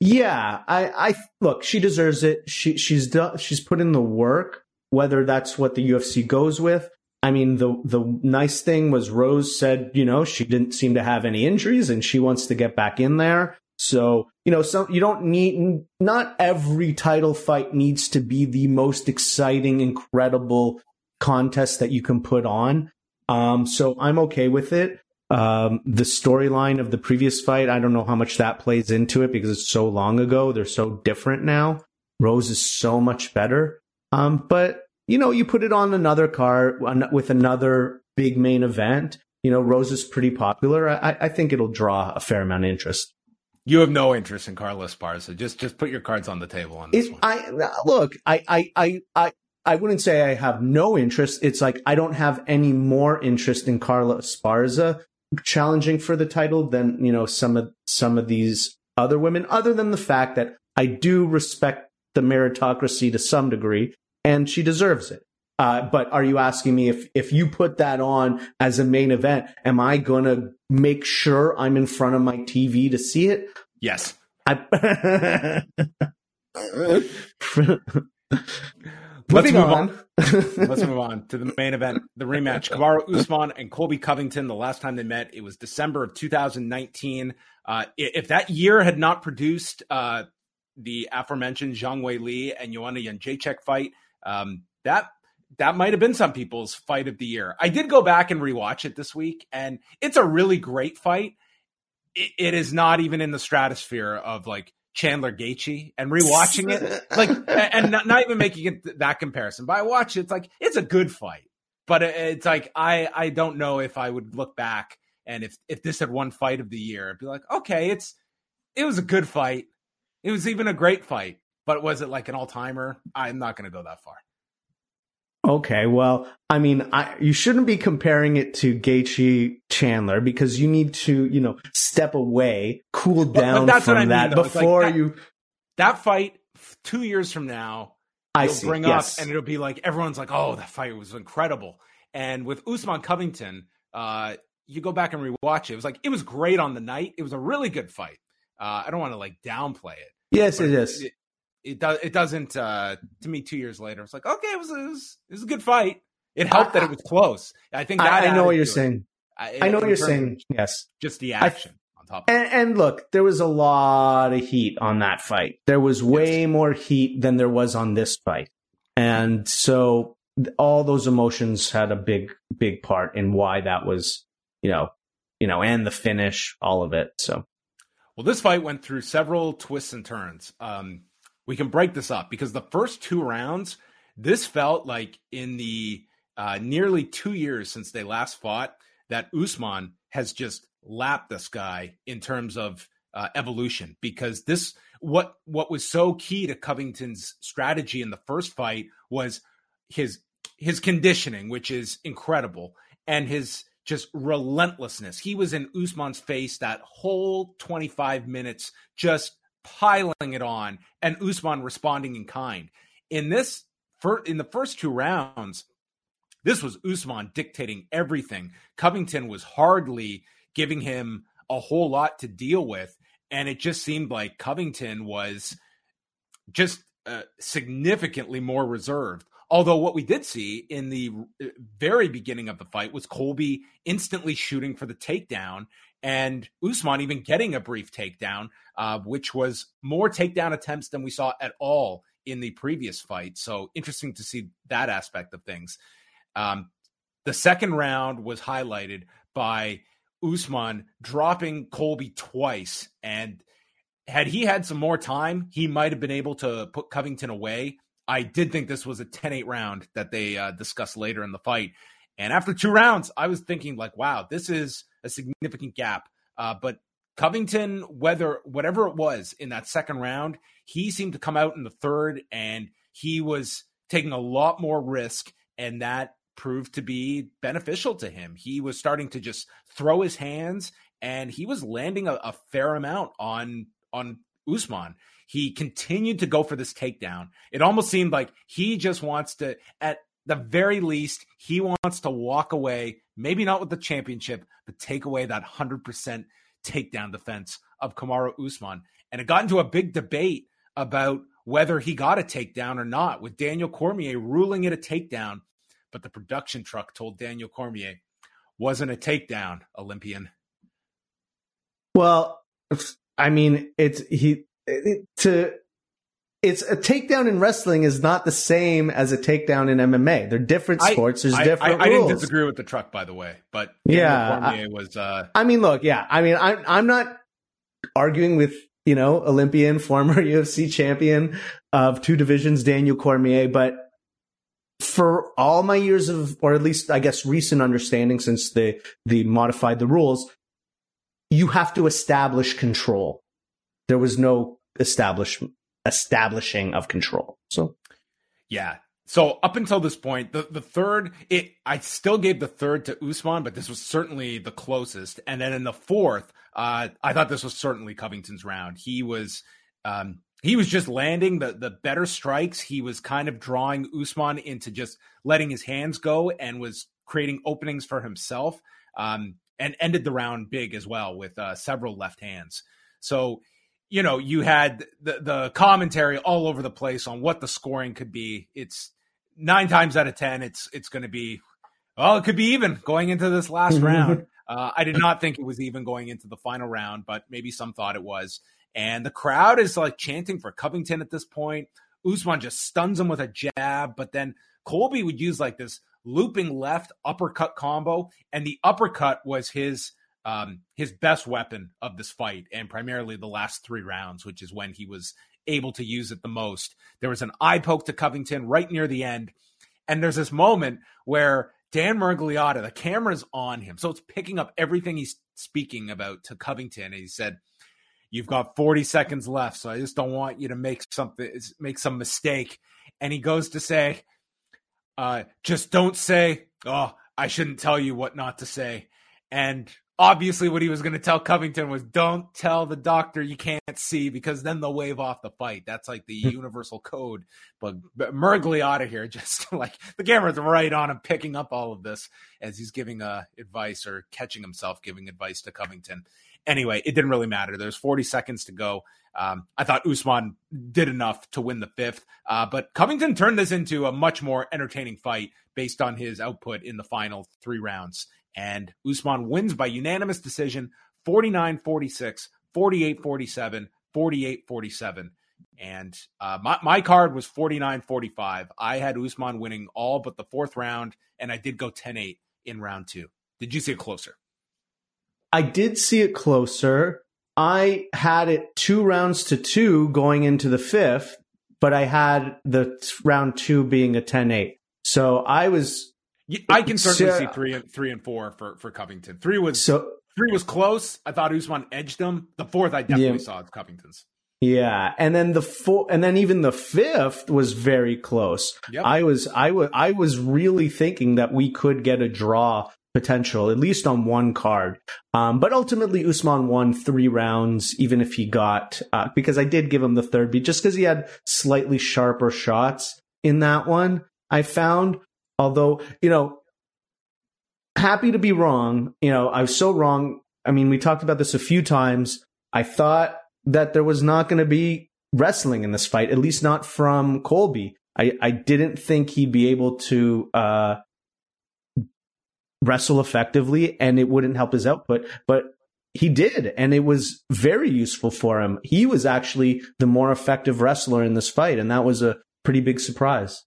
yeah, I, I look. She deserves it. She she's done. She's put in the work. Whether that's what the UFC goes with. I mean, the the nice thing was Rose said, you know, she didn't seem to have any injuries, and she wants to get back in there. So you know, some you don't need. Not every title fight needs to be the most exciting, incredible contest that you can put on. Um, so I'm okay with it. Um, the storyline of the previous fight, I don't know how much that plays into it because it's so long ago. They're so different now. Rose is so much better. Um, but you know, you put it on another card with another big main event. You know, Rose is pretty popular. I, I think it'll draw a fair amount of interest. You have no interest in Carlos Esparza. Just just put your cards on the table on this it, one. I look, I, I I I I wouldn't say I have no interest. It's like I don't have any more interest in Carlos Esparza challenging for the title than you know some of some of these other women other than the fact that I do respect the meritocracy to some degree and she deserves it. Uh, but are you asking me if if you put that on as a main event am I going to make sure I'm in front of my TV to see it? Yes. I Moving Let's move on. on. Let's move on to the main event, the rematch. Kamaru Usman and Colby Covington. The last time they met, it was December of 2019. Uh, if that year had not produced uh, the aforementioned Zhang Wei Li and Joanna Jędrzejczyk fight, um, that that might have been some people's fight of the year. I did go back and rewatch it this week, and it's a really great fight. it, it is not even in the stratosphere of like Chandler Gaethje and rewatching it, like, and not, not, even making it that comparison. But I watch it, it's like it's a good fight, but it's like I I don't know if I would look back and if if this had won fight of the year, I'd be like, okay, it's it was a good fight, it was even a great fight, but was it like an all timer? I'm not going to go that far. Okay, well, I mean, I, you shouldn't be comparing it to Gaethje Chandler because you need to, you know, step away, cool down but, but from I mean, that though. before like that, you. That fight two years from now, I see. bring yes. up, and it'll be like everyone's like, "Oh, that fight was incredible." And with Usman Covington, uh, you go back and rewatch it. It was like it was great on the night. It was a really good fight. Uh, I don't want to like downplay it. Yes, it is. It, it does it doesn't uh to me two years later it's like okay it was, it was, it was a good fight. It helped I, that it was close. I think I, I, know what you're saying. I, I know what you're saying yes. just the action on top and, and, look there was a lot of heat on that fight. There was way yes. more heat than there was on this fight. And so all those emotions had a big big part in why that was you know you know and the finish all of it so. Well this fight went through several twists and turns. Um we can break this up because the first two rounds, this felt like in the uh, nearly two years since they last fought, that Usman has just lapped this guy in terms of uh, evolution because this what what was so key to Covington's strategy in the first fight was his his conditioning, which is incredible, and his just relentlessness. He was in Usman's face that whole 25 minutes, just piling it on, and Usman responding in kind. In this, in the first two rounds, this was Usman dictating everything. Covington was hardly giving him a whole lot to deal with, and it just seemed like Covington was just uh, significantly more reserved. Although what we did see in the uh, very beginning of the fight was Colby instantly shooting for the takedown and Usman even getting a brief takedown, uh, which was more takedown attempts than we saw at all in the previous fight. So interesting to see that aspect of things. Um, the second round was highlighted by Usman dropping Colby twice. And had he had some more time, he might have been able to put Covington away. I did think this was a 10 8 round that they uh, discussed later in the fight. And after two rounds, I was thinking, like, wow, this is a significant gap. Uh, but Covington, whether whatever it was in that second round, he seemed to come out in the third and he was taking a lot more risk. And that proved to be beneficial to him. He was starting to just throw his hands and he was landing a, a fair amount on on Usman. He continued to go for this takedown. It almost seemed like he just wants to at the very least, he wants to walk away, maybe not with the championship, but take away that 100% takedown defense of Kamaru Usman. And it got into a big debate about whether he got a takedown or not, with Daniel Cormier ruling it a takedown but the production truck told Daniel Cormier wasn't a takedown, Olympian. Well, I mean, it's he it, to it's a takedown in wrestling is not the same as a takedown in MMA. They're different sports. There's I, different I, I, rules. I, didn't disagree with the truck, by the way, but yeah, Cormier was. Uh, I mean, look, yeah, I mean, I'm I'm not arguing with you know Olympian, former UFC champion of two divisions, Daniel Cormier, but for all my years of, or at least I guess recent understanding since they, they modified the rules, you have to establish control. There was no establishment, establishing of control. So, yeah. So up until this point, the, the third, it I still gave the third to Usman, but this was certainly the closest. And then in the fourth, uh, I thought this was certainly Covington's round. He was um, he was just landing the the better strikes. He was kind of drawing Usman into just letting his hands go and was creating openings for himself. Um, and ended the round big as well with uh, several left hands. So, you know, you had the the commentary all over the place on what the scoring could be. It's nine times out of ten, it's it's going to be, well, it could be even going into this last round. Uh, I did not think it was even going into the final round, but maybe some thought it was. And the crowd is like chanting for Covington at this point. Usman just stuns him with a jab, but then Colby would use like this looping left uppercut combo, and the uppercut was his um, his best weapon of this fight, and primarily the last three rounds, which is when he was able to use it the most. There was an eye poke to Covington right near the end, and there's this moment where Dan Miragliotta, the camera's on him, so it's picking up everything he's speaking about to Covington, and he said you've got 40 seconds left, so I just don't want you to make something make some mistake. And he goes to say, uh, just don't say, oh, I shouldn't tell you what not to say. And obviously what he was going to tell Covington was don't tell the doctor you can't see because then they'll wave off the fight. That's like the universal code. But, but Miragliotta here, just like the camera's right on him, picking up all of this as he's giving uh, advice or catching himself giving advice to Covington. Anyway, it didn't really matter. There's 40 seconds to go. Um, I thought Usman did enough to win the fifth, uh, but Covington turned this into a much more entertaining fight based on his output in the final three rounds. And Usman wins by unanimous decision 49 46, 48 47, 48 47. And uh, my, my card was 49 45. I had Usman winning all but the fourth round, and I did go 10 8 in round two. Did you see it closer? I did see it closer. I had it two rounds to two going into the fifth. but I had the round two being a 10-8. So I was. I can certainly so, see three and three and four for for Covington. Three was so three was close. I thought Usman edged him. The fourth, I definitely yeah. saw Covington's. Yeah, and then the four, and then even the fifth was very close. Yep. I was, I was, I was really thinking that we could get a draw potential, at least on one card. Um, but ultimately, Usman won three rounds, even if he got uh, because I did give him the third beat, just because he had slightly sharper shots in that one. I found, although you know, happy to be wrong. You know, I was so wrong. I mean, we talked about this a few times. I thought that there was not going to be wrestling in this fight, at least not from Colby. I, I didn't think he'd be able to uh, wrestle effectively and it wouldn't help his output, but he did. And it was very useful for him. He was actually the more effective wrestler in this fight. And that was a pretty big surprise.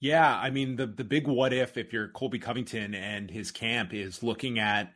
Yeah, I mean the the big what if if you're Colby Covington and his camp is looking at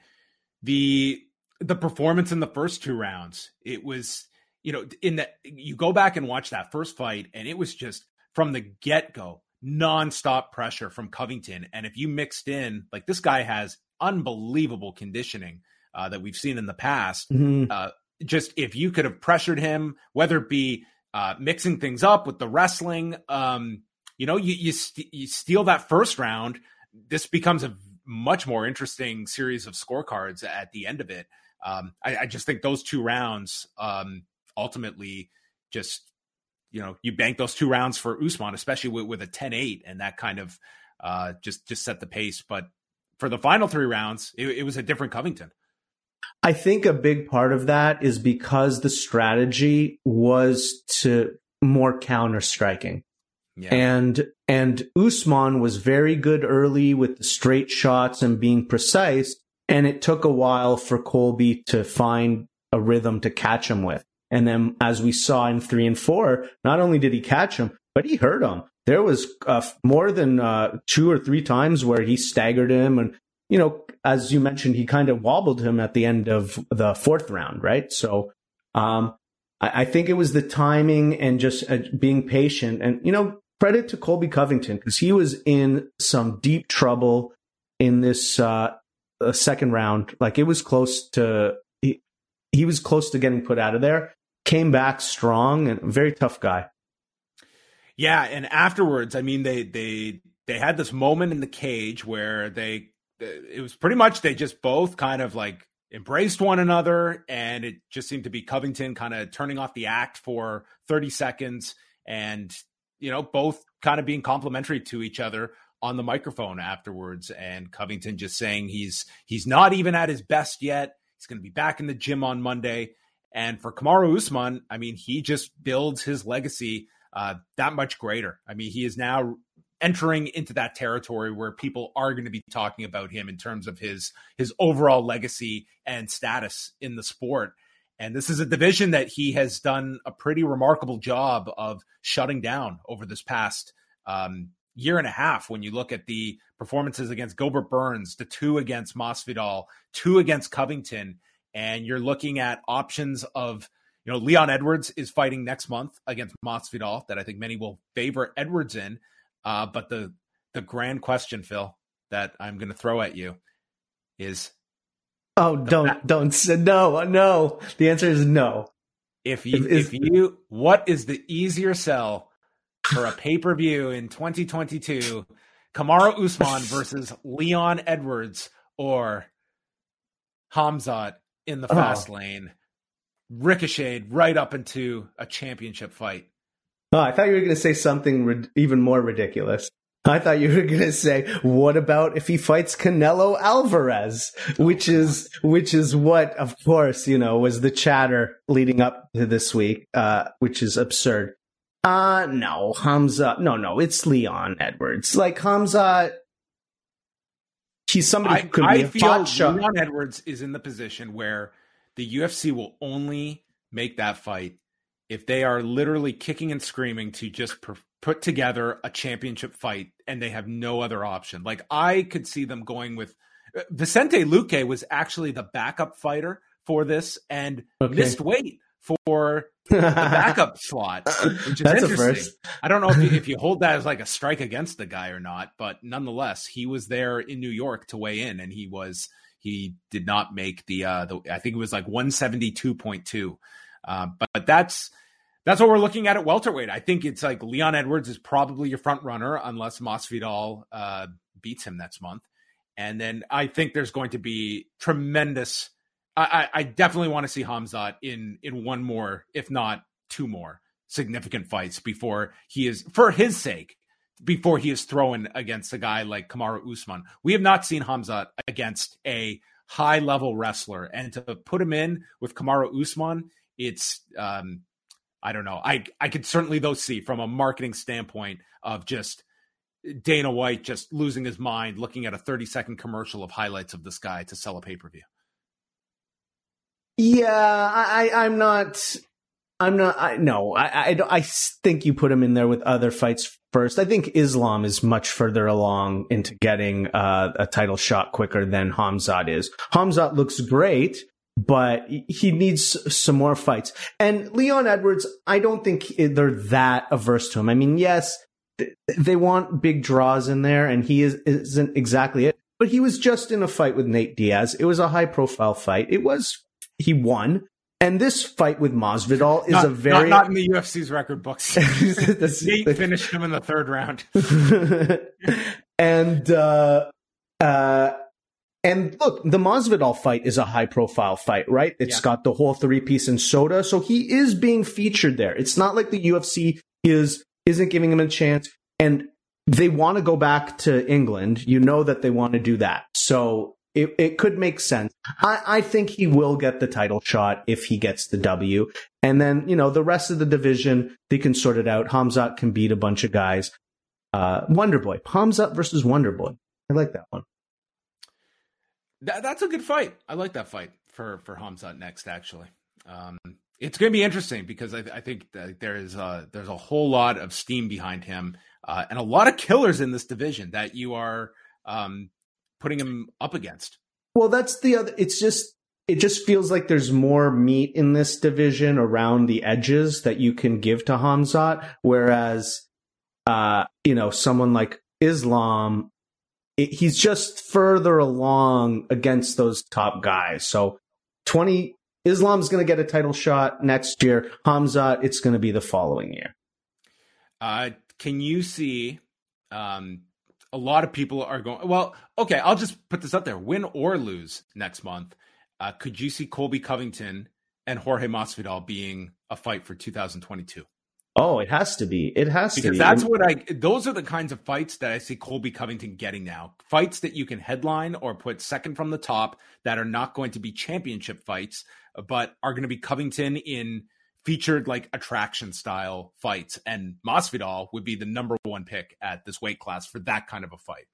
the the performance in the first two rounds. It was, you know, in that you go back and watch that first fight, and it was just from the get go, nonstop pressure from Covington. And if you mixed in, like this guy has unbelievable conditioning uh, that we've seen in the past. Mm-hmm. Uh, just if you could have pressured him, whether it be uh, mixing things up with the wrestling, um, you know, you you, st- you steal that first round. This becomes a much more interesting series of scorecards at the end of it um, I, I, just think those two rounds um, ultimately just you know you bank those two rounds for Usman, especially with, with a 10-8, and that kind of uh, just just set the pace. But for the final three rounds, it, it was a different Covington. I think a big part of that is because the strategy was to more counter striking. Yeah. And and Usman was very good early with the straight shots and being precise, and it took a while for Colby to find a rhythm to catch him with. And then, as we saw in three and four, not only did he catch him, but he hurt him. There was uh, more than uh, two or three times where he staggered him. And, you know, as you mentioned, he kind of wobbled him at the end of the fourth round, right? So, um, I, I think it was the timing and just uh, being patient. And, you know, credit to Colby Covington because he was in some deep trouble in this uh, second round. Like it was close to he, he was close to getting put out of there. Came back strong and very tough guy. Yeah, and afterwards, I mean, they they they had this moment in the cage where they it was pretty much they just both kind of like embraced one another, and it just seemed to be Covington kind of turning off the act for thirty seconds, and you know both kind of being complimentary to each other on the microphone afterwards and Covington just saying he's he's not even at his best yet. He's going to be back in the gym on Monday. And for Kamaru Usman, I mean, he just builds his legacy uh, that much greater. I mean, he is now entering into that territory where people are going to be talking about him in terms of his his overall legacy and status in the sport. And this is a division that he has done a pretty remarkable job of shutting down over this past um, year and a half when you look at the performances against Gilbert Burns, the two against Masvidal, two against Covington, and you're looking at options of you know Leon Edwards is fighting next month against Masvidal that I think many will favor Edwards in, uh, but the the grand question, Phil, that I'm going to throw at you is. Oh, don't, don't say no, no. The answer is no. If you, if, if you, what is the easier sell for a pay per view in 2022 Kamaru Usman versus Leon Edwards or Hamzat in the oh. fast oh. lane, ricocheted right up into a championship fight. Oh, I thought you were going to say something ri- even more ridiculous. I thought you were going to say, what about if he fights Canelo Alvarez? Which is, which is what, of course, you know, was the chatter leading up to this week, uh, which is absurd. Uh, no, Hamza. No, no, it's Leon Edwards. Like Hamza, he's somebody I, who could I be a feel shot. Leon Edwards is in the position where the UFC will only make that fight if they are literally kicking and screaming to just per- put together a championship fight and they have no other option. Like I could see them going with uh, Vicente Luque was actually the backup fighter for this and okay. missed weight for the backup slot, which is That's a interesting. first. I don't know if you, if you hold that as like a strike against the guy or not, but nonetheless, he was there in New York to weigh in, and he was he did not make the uh the I think it was like one seventy two point two, uh, but that's that's what we're looking at at welterweight. I think it's like Leon Edwards is probably your front runner unless Masvidal uh, beats him next month, and then I think there's going to be tremendous. I, I definitely want to see Hamzat in in one more, if not two more, significant fights before he is, for his sake, before he is thrown against a guy like Kamaru Usman. We have not seen Hamzat against a high level wrestler, and to put him in with Kamaru Usman, it's um, I don't know. I I could certainly though see from a marketing standpoint of just Dana White just losing his mind looking at a 30 second commercial of highlights of this guy to sell a pay per view. Yeah, I, I'm not. I'm not. I, no, I, I, I think you put him in there with other fights first. I think Islam is much further along into getting uh, a title shot quicker than Hamzat is. Hamzat looks great, but he needs some more fights. And Leon Edwards, I don't think they're that averse to him. I mean, yes, they want big draws in there, and he is, isn't exactly it. But he was just in a fight with Nate Diaz. It was a high profile fight. It was he won. And this fight with Masvidal is not, a very not, not in the UFC's record books. Nate finished him in the third round. and uh, uh, and look, the Masvidal fight is a high profile fight, right? It's Yeah. got the whole three piece in soda, so he is being featured there. It's not like the UFC is isn't giving him a chance, and they want to go back to England. You know that they want to do that, so. It, it could make sense. I, I think he will get the title shot if he gets the W. And then, you know, the rest of the division, they can sort it out. Hamzat can beat a bunch of guys. Uh, Wonder Boy, Hamzat versus Wonder Boy. I like that one. That, that's a good fight. I like that fight for for Hamzat next. Actually, um, it's going to be interesting because I, I think there is a, there's a whole lot of steam behind him uh, and a lot of killers in this division that you are um, putting him up against. Well, that's the other. It's just it just feels like there's more meat in this division around the edges that you can give to Hamzat, whereas, uh, you know, someone like Islam, it, he's just further along against those top guys. So, twenty Islam's going to get a title shot next year. Hamza, it's going to be the following year. Uh, can you see? Um, a lot of people are going. Well, okay, I'll just put this up there: win or lose next month. Uh, could you see Colby Covington and Jorge Masvidal being a fight for 2022? Oh, it has to be. It has to Because be. that's what I. Those are the kinds of fights that I see Colby Covington getting now. Fights that you can headline or put second from the top that are not going to be championship fights, but are going to be Covington in featured like attraction style fights. And Masvidal would be the number one pick at this weight class for that kind of a fight.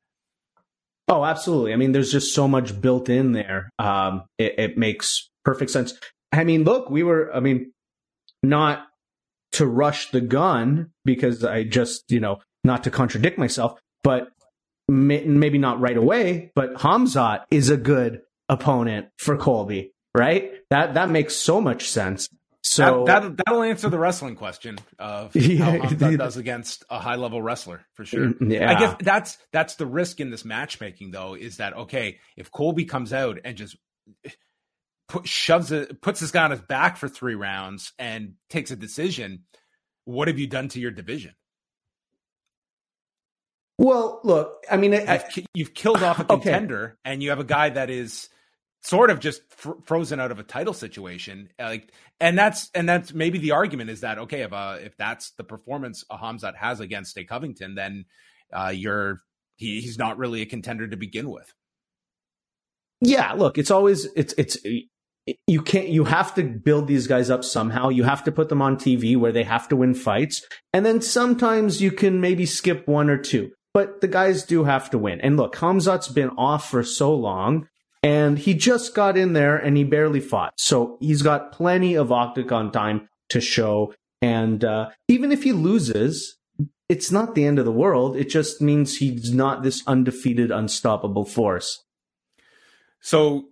Oh, absolutely. I mean, there's just so much built in there. Um, it, it makes perfect sense. I mean, look, we were, I mean, not to rush the gun because I just, you know, not to contradict myself, but may, maybe not right away, but Hamzat is a good opponent for Colby, right? That, that makes so much sense. So that, that that'll answer the wrestling question of Yeah. how Hamzat does against a high level wrestler for sure. Mm, mm, yeah. I guess that's that's the risk in this matchmaking, though, is that okay? If Colby comes out and just put, shoves it, puts this guy on his back for three rounds and takes a decision, what have you done to your division? well, look, I mean, You've, ki- you've killed off a Okay. contender, and you have a guy that is sort of just fr- frozen out of a title situation. Like, and that's and that's maybe the argument is that okay, if uh, if that's the performance a Hamzat has against a Covington, then uh, you're he, he's not really a contender to begin with. yeah look it's always it's it's you can't you have to build these guys up somehow. You have to put them on tv where they have to win fights. And then sometimes you can maybe skip one or two but the guys do have to win. And look hamzat's been off for so long and he just got in there and he barely fought. So he's got plenty of octagon time to show. And uh, even if he loses it's not the end of the world. It just means he's not this undefeated unstoppable force. So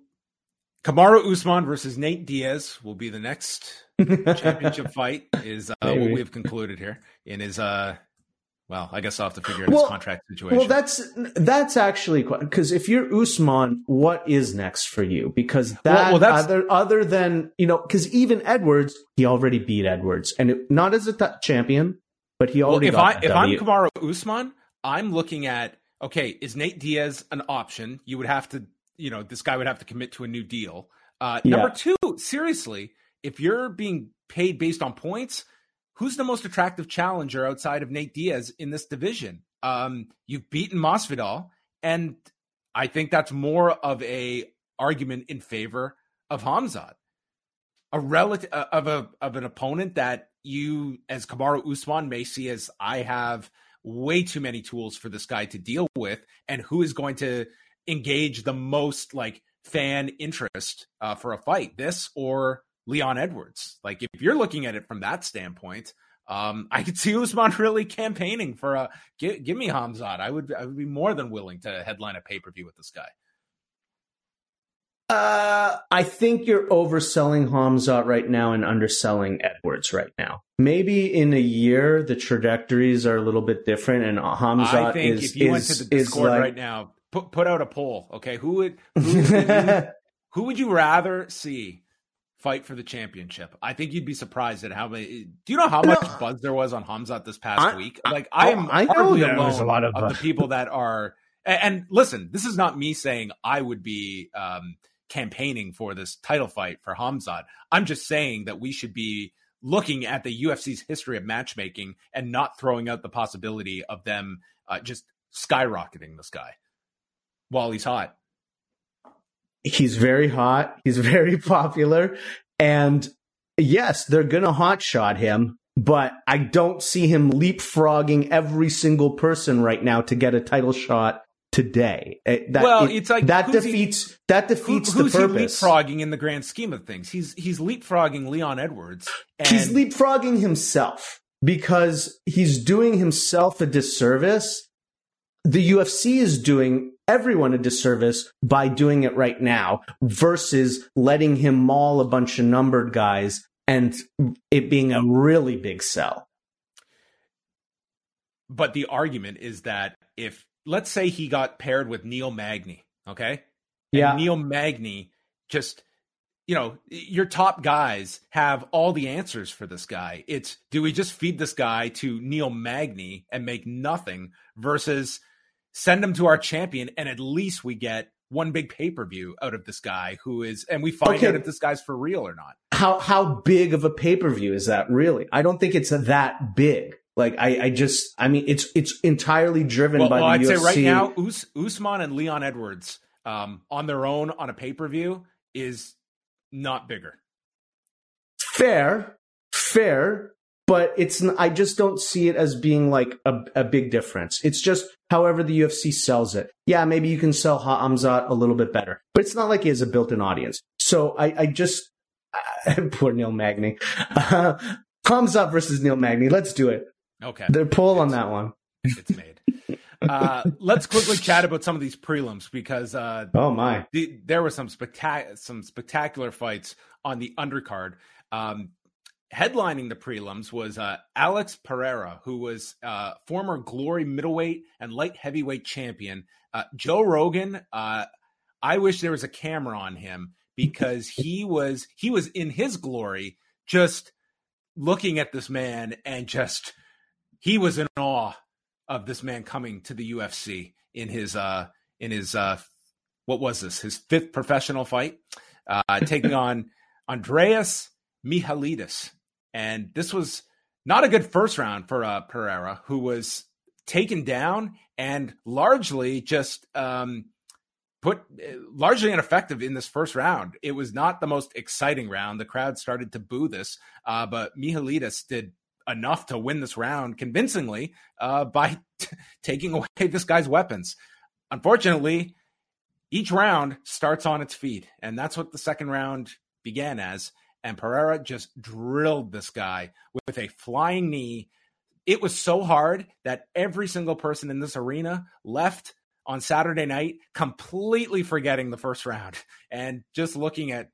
Kamaru Usman versus Nate Diaz will be the next championship fight is uh, what we've concluded here in his uh well, I guess I'll have to figure out well, his contract situation. Well, that's that's actually because if you're Usman, what is next for you? Because that well, well, other other than you know, because even Edwards, he already beat Edwards, and it, not as a t- champion, but he already. Well, if I if w. I'm Kamaru Usman, I'm looking at okay, is Nate Diaz an option? You would have to, you know, this guy would have to commit to a new deal. Uh, yeah. Number two, seriously, if you're being paid based on points, who's the most attractive challenger outside of Nate Diaz in this division? Um, you've beaten Masvidal, and I think that's more of a argument in favor of Hamzat, a relative uh, of a of an opponent that you, as Kamaru Usman, may see as I have way too many tools for this guy to deal with, and who is going to engage the most like fan interest uh, for a fight, this or Leon Edwards. Like if you're looking at it from that standpoint, um, I could see Usman really campaigning for a give, give me Hamzat. I would I would be more than willing to headline a pay per view with this guy. Uh, I think you're overselling Hamzat right now and underselling Edwards right now. Maybe in a year the trajectories are a little bit different, and Hamzat I think is, if you is, went to the Discord like, right now, put put out a poll. Okay, who would who, would you, who would you rather see fight for the championship. I think you'd be surprised at how many. Do you know how much no, buzz there was on Hamzat this past I, week? Like I, am I know there was a lot of, of the people that are. And, and, listen, this is not me saying I would be um, campaigning for this title fight for Hamzat. I'm just saying that we should be looking at the UFC's history of matchmaking and not throwing out the possibility of them uh, just skyrocketing this guy while he's hot he's very hot. He's very popular. And yes, they're going to hotshot him, but I don't see him leapfrogging every single person right now to get a title shot today. Eh, that, well, it, it's like that defeats he, that defeats who, the purpose. He leapfrogging in the grand scheme of things. He's he's leapfrogging Leon Edwards. And... He's leapfrogging himself because he's doing himself a disservice. The UFC is doing everyone a disservice by doing it right now versus letting him maul a bunch of numbered guys and it being a really big sell. But the argument is that if, let's say he got paired with Neil Magny, okay? Yeah. Neil Magny just, you know, your top guys have all the answers for this guy. It's do we just feed this guy to Neil Magny and make nothing versus send him to our champion, and at least we get one big pay per view out of this guy who is, and we find okay. out if this guy's for real or not. How how big of a pay per view is that really? I don't think it's that big. Like I, I just, I mean, it's it's entirely driven well, by well, the I'd UFC. say right now, Us- Usman and Leon Edwards um, on their own on a pay per view is not bigger. Fair, fair, but it's I just don't see it as being like a, a big difference. It's just however the UFC sells it. Yeah, maybe you can sell Hamzat a little bit better, but it's not like he has a built-in audience. So I, I just poor Neil Magny, uh, Hamzat versus Neil Magny. Let's do it. Okay, they're pull on that one. It's made. uh, let's quickly chat about some of these prelims because uh, oh my, the, there were some spectacular some spectacular fights on the undercard. Um, headlining the prelims was uh, Alex Pereira, who was uh, former Glory middleweight and light heavyweight champion. Uh, Joe Rogan, uh, I wish there was a camera on him because he was he was in his glory, just looking at this man and just he was in awe of this man coming to the UFC in his uh in his uh what was this his fifth professional fight uh taking on Andreas Michailidis and this was not a good first round for uh, Pereira, who was taken down and largely just um, put largely ineffective in this first round. It was not the most exciting round. The crowd started to boo this, uh, but Michailidis did enough to win this round convincingly uh, by t- taking away this guy's weapons. Unfortunately, each round starts on its feet, and that's what the second round began as and Pereira just drilled this guy with a flying knee. It was so hard that every single person in this arena left on Saturday night completely forgetting the first round and just looking at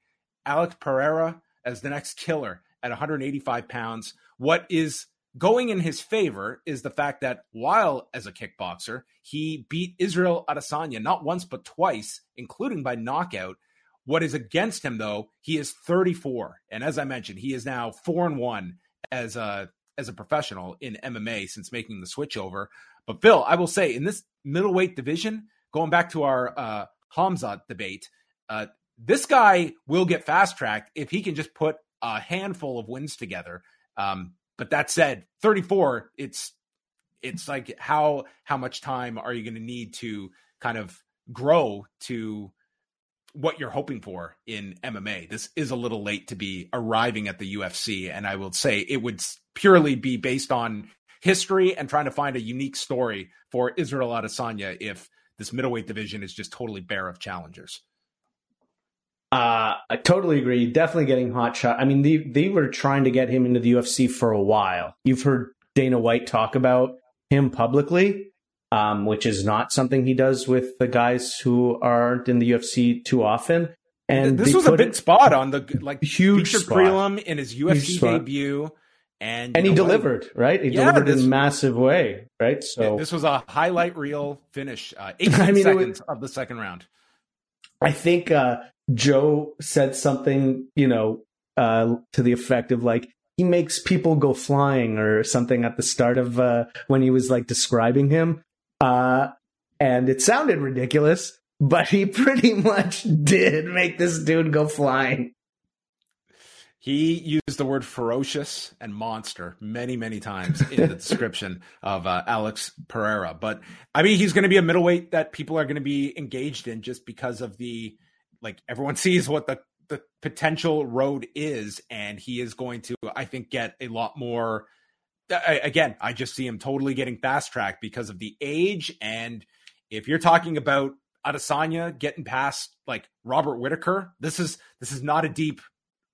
Alec Pereira as the next killer at 185 pounds. What is going in his favor is the fact that while as a kickboxer, he beat Israel Adesanya not once but twice, including by knockout. What is against him though, he is 34, and as I mentioned, he is now four and one as a as a professional in MMA since making the switch over. But Phil, I will say in this middleweight division, going back to our uh, Hamza debate, uh, this guy will get fast tracked if he can just put a handful of wins together. Um, but that said, 34, it's it's like how how much time are you going to need to kind of grow to what you're hoping for in MMA. This is a little late to be arriving at the UFC, and I will say it would purely be based on history and trying to find a unique story for Israel Adesanya if this middleweight division is just totally bare of challengers. Uh, I totally agree. Definitely getting hot shot. I mean, they they were trying to get him into the UFC for a while. You've heard Dana White talk about him publicly, um, which is not something he does with the guys who aren't in the UFC too often. And this was a big it, spot on the like huge spot. prelim in his UFC debut. And, and he delivered, what? right? He yeah, delivered this, in a massive way, right? So this was a highlight reel finish, uh, 18 I mean, seconds was, of the second round. I think uh, Joe said something, you know, uh, to the effect of like, he makes people go flying or something at the start of uh, when he was like describing him. Uh, and it sounded ridiculous, but he pretty much did make this dude go flying. He used the word ferocious and monster many, many times in the description of uh, Alex Pereira. But I mean, he's going to be a middleweight that people are going to be engaged in just because of the like everyone sees what the the potential road is, and he is going to, I think, get a lot more. Again, I just see him totally getting fast tracked because of the age, and if you're talking about Adesanya getting past like Robert Whitaker, this is this is not a deep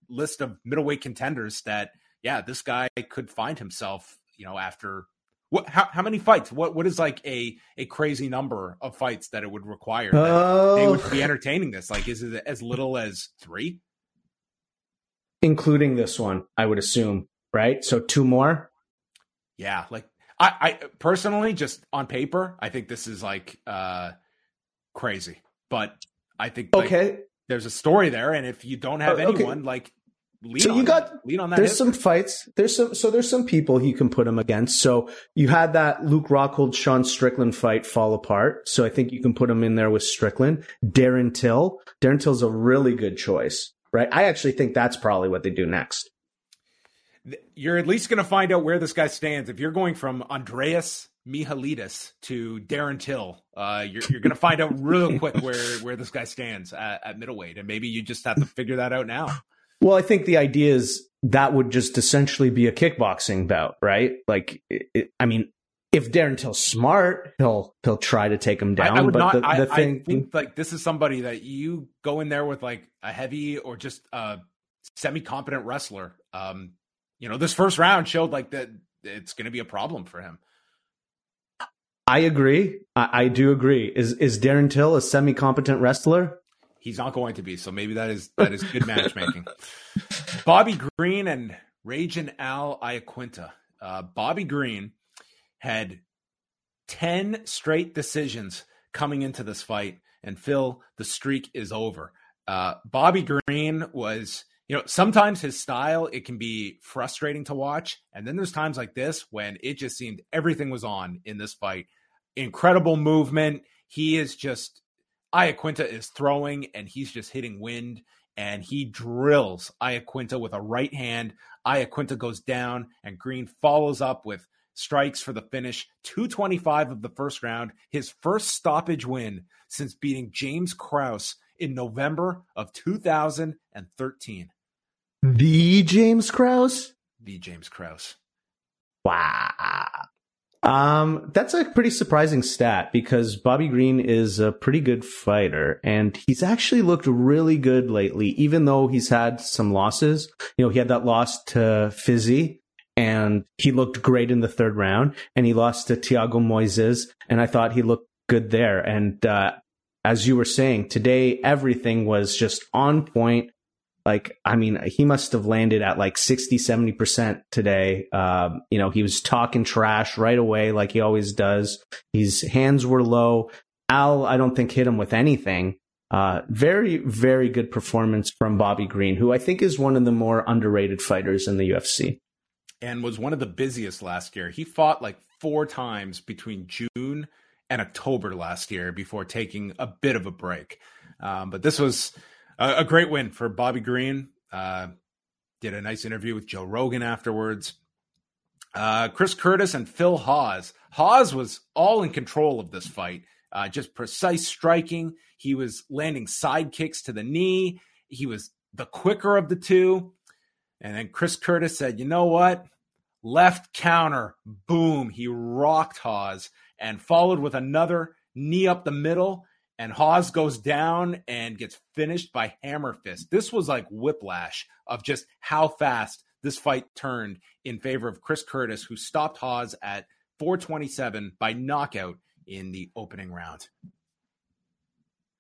list of middleweight contenders that yeah, this guy could find himself, you know, after what how, how many fights? What what is like a a crazy number of fights that it would require that they would be oh. entertaining this? Like is it as little as 3? Including this one, I would assume, right? So two more? Yeah, like I, I personally just on paper, I think this is like uh crazy. But I think like, okay. there's a story there and if you don't have uh, anyone like lean so you got that. lean on that. There's some fights. There's some so there's some people you can put him against. So you had that Luke Rockhold Sean Strickland fight fall apart. So I think you can put him in there with Strickland. Darren Till. Darren Till's a really good choice, right? I actually think that's probably what they do next. You're at least going to find out where this guy stands. If you're going from Andreas Michailidis to Darren Till, uh, you're, you're going to find out real quick where, where this guy stands at, at middleweight. And maybe you just have to figure that out now. Well, I think the idea is that would just essentially be a kickboxing bout, right? Like, it, I mean, if Darren Till's smart, he'll he'll try to take him down. I, I but not, the, the I, thing, I think like this is somebody that you go in there with like a heavy or just a semi competent wrestler. Um, you know, this first round showed like that it's going to be a problem for him. I agree. I, I do agree. Is is Darren Till a semi competent wrestler? He's not going to be. So maybe that is that is good matchmaking. Bobby Green and Raging Al Iaquinta. Uh, Bobby Green had 10 straight decisions coming into this fight. And Phil, the streak is over. Uh, Bobby Green was, you know, sometimes his style, it can be frustrating to watch. And then there's times like this when it just seemed everything was on in this fight. Incredible movement. He is just Iaquinta is throwing and he's just hitting wind and he drills Iaquinta with a right hand. Iaquinta goes down and Green follows up with strikes for the finish. 225 of the first round, his first stoppage win since beating James Krause in November of 2013. The James Krause? The James Krause. Wow. Um, that's a pretty surprising stat because Bobby Green is a pretty good fighter and he's actually looked really good lately, even though he's had some losses. You know, he had that loss to Fizzy and he looked great in the third round and he lost to Thiago Moises and I thought he looked good there. And, uh, as you were saying today, everything was just on point. Like, I mean, he must have landed at like 60, 70% today. Um, you know, he was talking trash right away, like he always does. His hands were low. Al, I don't think hit him with anything. Uh, very, very good performance from Bobby Green, who I think is one of the more underrated fighters in the UFC. And was one of the busiest last year. He fought like four times between June and October last year before taking a bit of a break. Um, but this was a, great win for Bobby Green. Uh, did a nice interview with Joe Rogan afterwards. Uh, Chris Curtis and Phil Hawes. Hawes was all in control of this fight. Uh, just precise striking. He was landing side kicks to the knee. He was the quicker of the two. And then Chris Curtis said, you know what? Left counter. Boom. He rocked Hawes and followed with another knee up the middle. And Hawes goes down and gets finished by hammer fist. This was like whiplash of just how fast this fight turned in favor of Chris Curtis, who stopped Hawes at 427 by knockout in the opening round.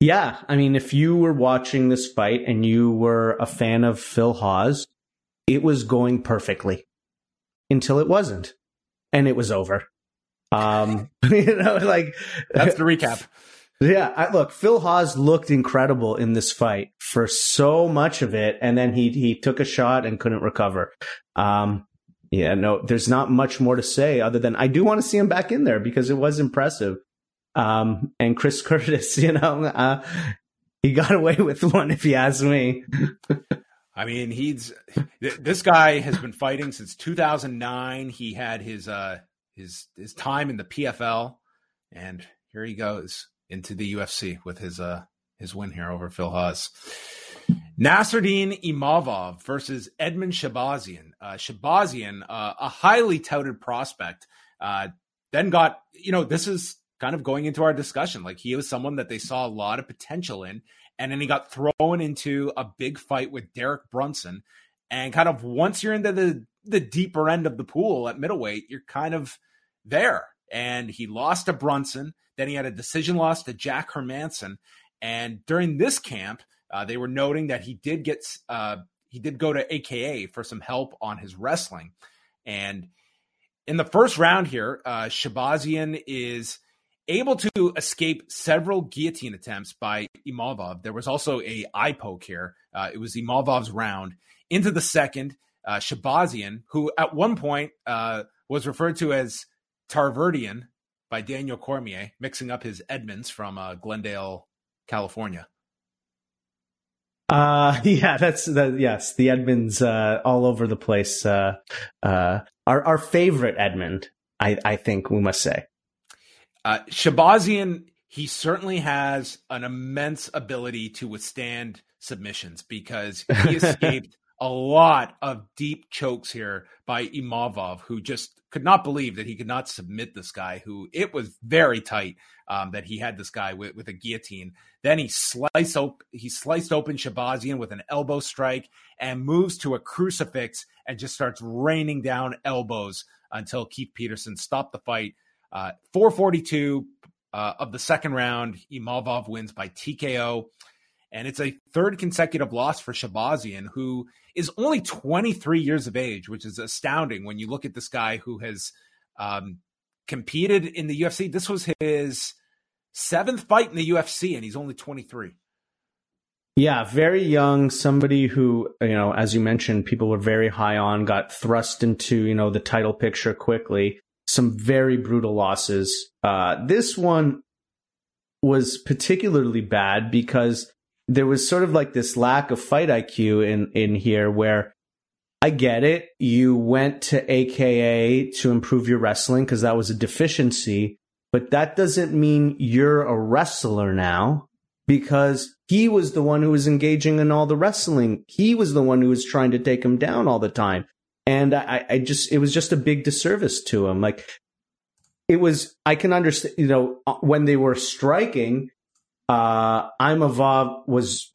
Yeah, I mean, if you were watching this fight and you were a fan of Phil Hawes, it was going perfectly until it wasn't, and it was over. Um, you know, like that's the recap. Yeah, I, look, Phil Hawes looked incredible in this fight for so much of it, and then he he took a shot and couldn't recover. Um, yeah, no, there's not much more to say other than I do want to see him back in there because it was impressive. Um, and Chris Curtis, you know, uh, he got away with one if you ask me. I mean, he's this guy has been fighting since 2009. He had his uh his his time in the PFL, and here he goes into the UFC with his uh his win here over Phil Hawes. Nassourdine Imavov versus Edmen Shahbazyan. Uh, Shahbazyan, uh, a highly touted prospect, uh, then got, you know, this is kind of going into our discussion. Like he was someone that they saw a lot of potential in. And then he got thrown into a big fight with Derek Brunson. And kind of once you're into the, the deeper end of the pool at middleweight, you're kind of there. And he lost to Brunson. Then he had a decision loss to Jack Hermansson. And during this camp, uh, they were noting that he did get uh, he did go to AKA for some help on his wrestling, and in the first round here, uh, Shahbazyan is able to escape several guillotine attempts by Imavov. There was also a eye poke here. Uh, it was Imavov's round into the second. Uh, Shahbazyan, who at one point uh, was referred to as Tarverdyan by Daniel Cormier, mixing up his Edmonds from uh, Glendale, California. Uh, yeah, that's the, yes, the Edmonds, uh, all over the place. Uh, uh, our, our favorite Edmond, I, I think we must say. Uh, Shahbazyan, he certainly has an immense ability to withstand submissions because he escaped a lot of deep chokes here by Imavov, who just could not believe that he could not submit this guy, who it was very tight um, that he had this guy with, with a guillotine. Then he sliced op- he sliced open Shahbazyan with an elbow strike and moves to a crucifix and just starts raining down elbows until Keith Peterson stopped the fight. Uh, 442 uh, of the second round, Imavov wins by TKO. And it's a third consecutive loss for Shahbazyan, who is only 23 years of age, which is astounding when you look at this guy who has um, competed in the UFC. This was his seventh fight in the UFC, and he's only 23. Yeah, very young. Somebody who, you know, as you mentioned, people were very high on, got thrust into, you know, the title picture quickly. Some very brutal losses. Uh, this one was particularly bad because there was sort of like this lack of fight IQ in in here where I get it. You went to AKA to improve your wrestling because that was a deficiency, but that doesn't mean you're a wrestler now because he was the one who was engaging in all the wrestling. He was the one who was trying to take him down all the time. And I, I just, it was just a big disservice to him. Like it was, I can understand, you know, uh, when they were striking, uh, Imavov was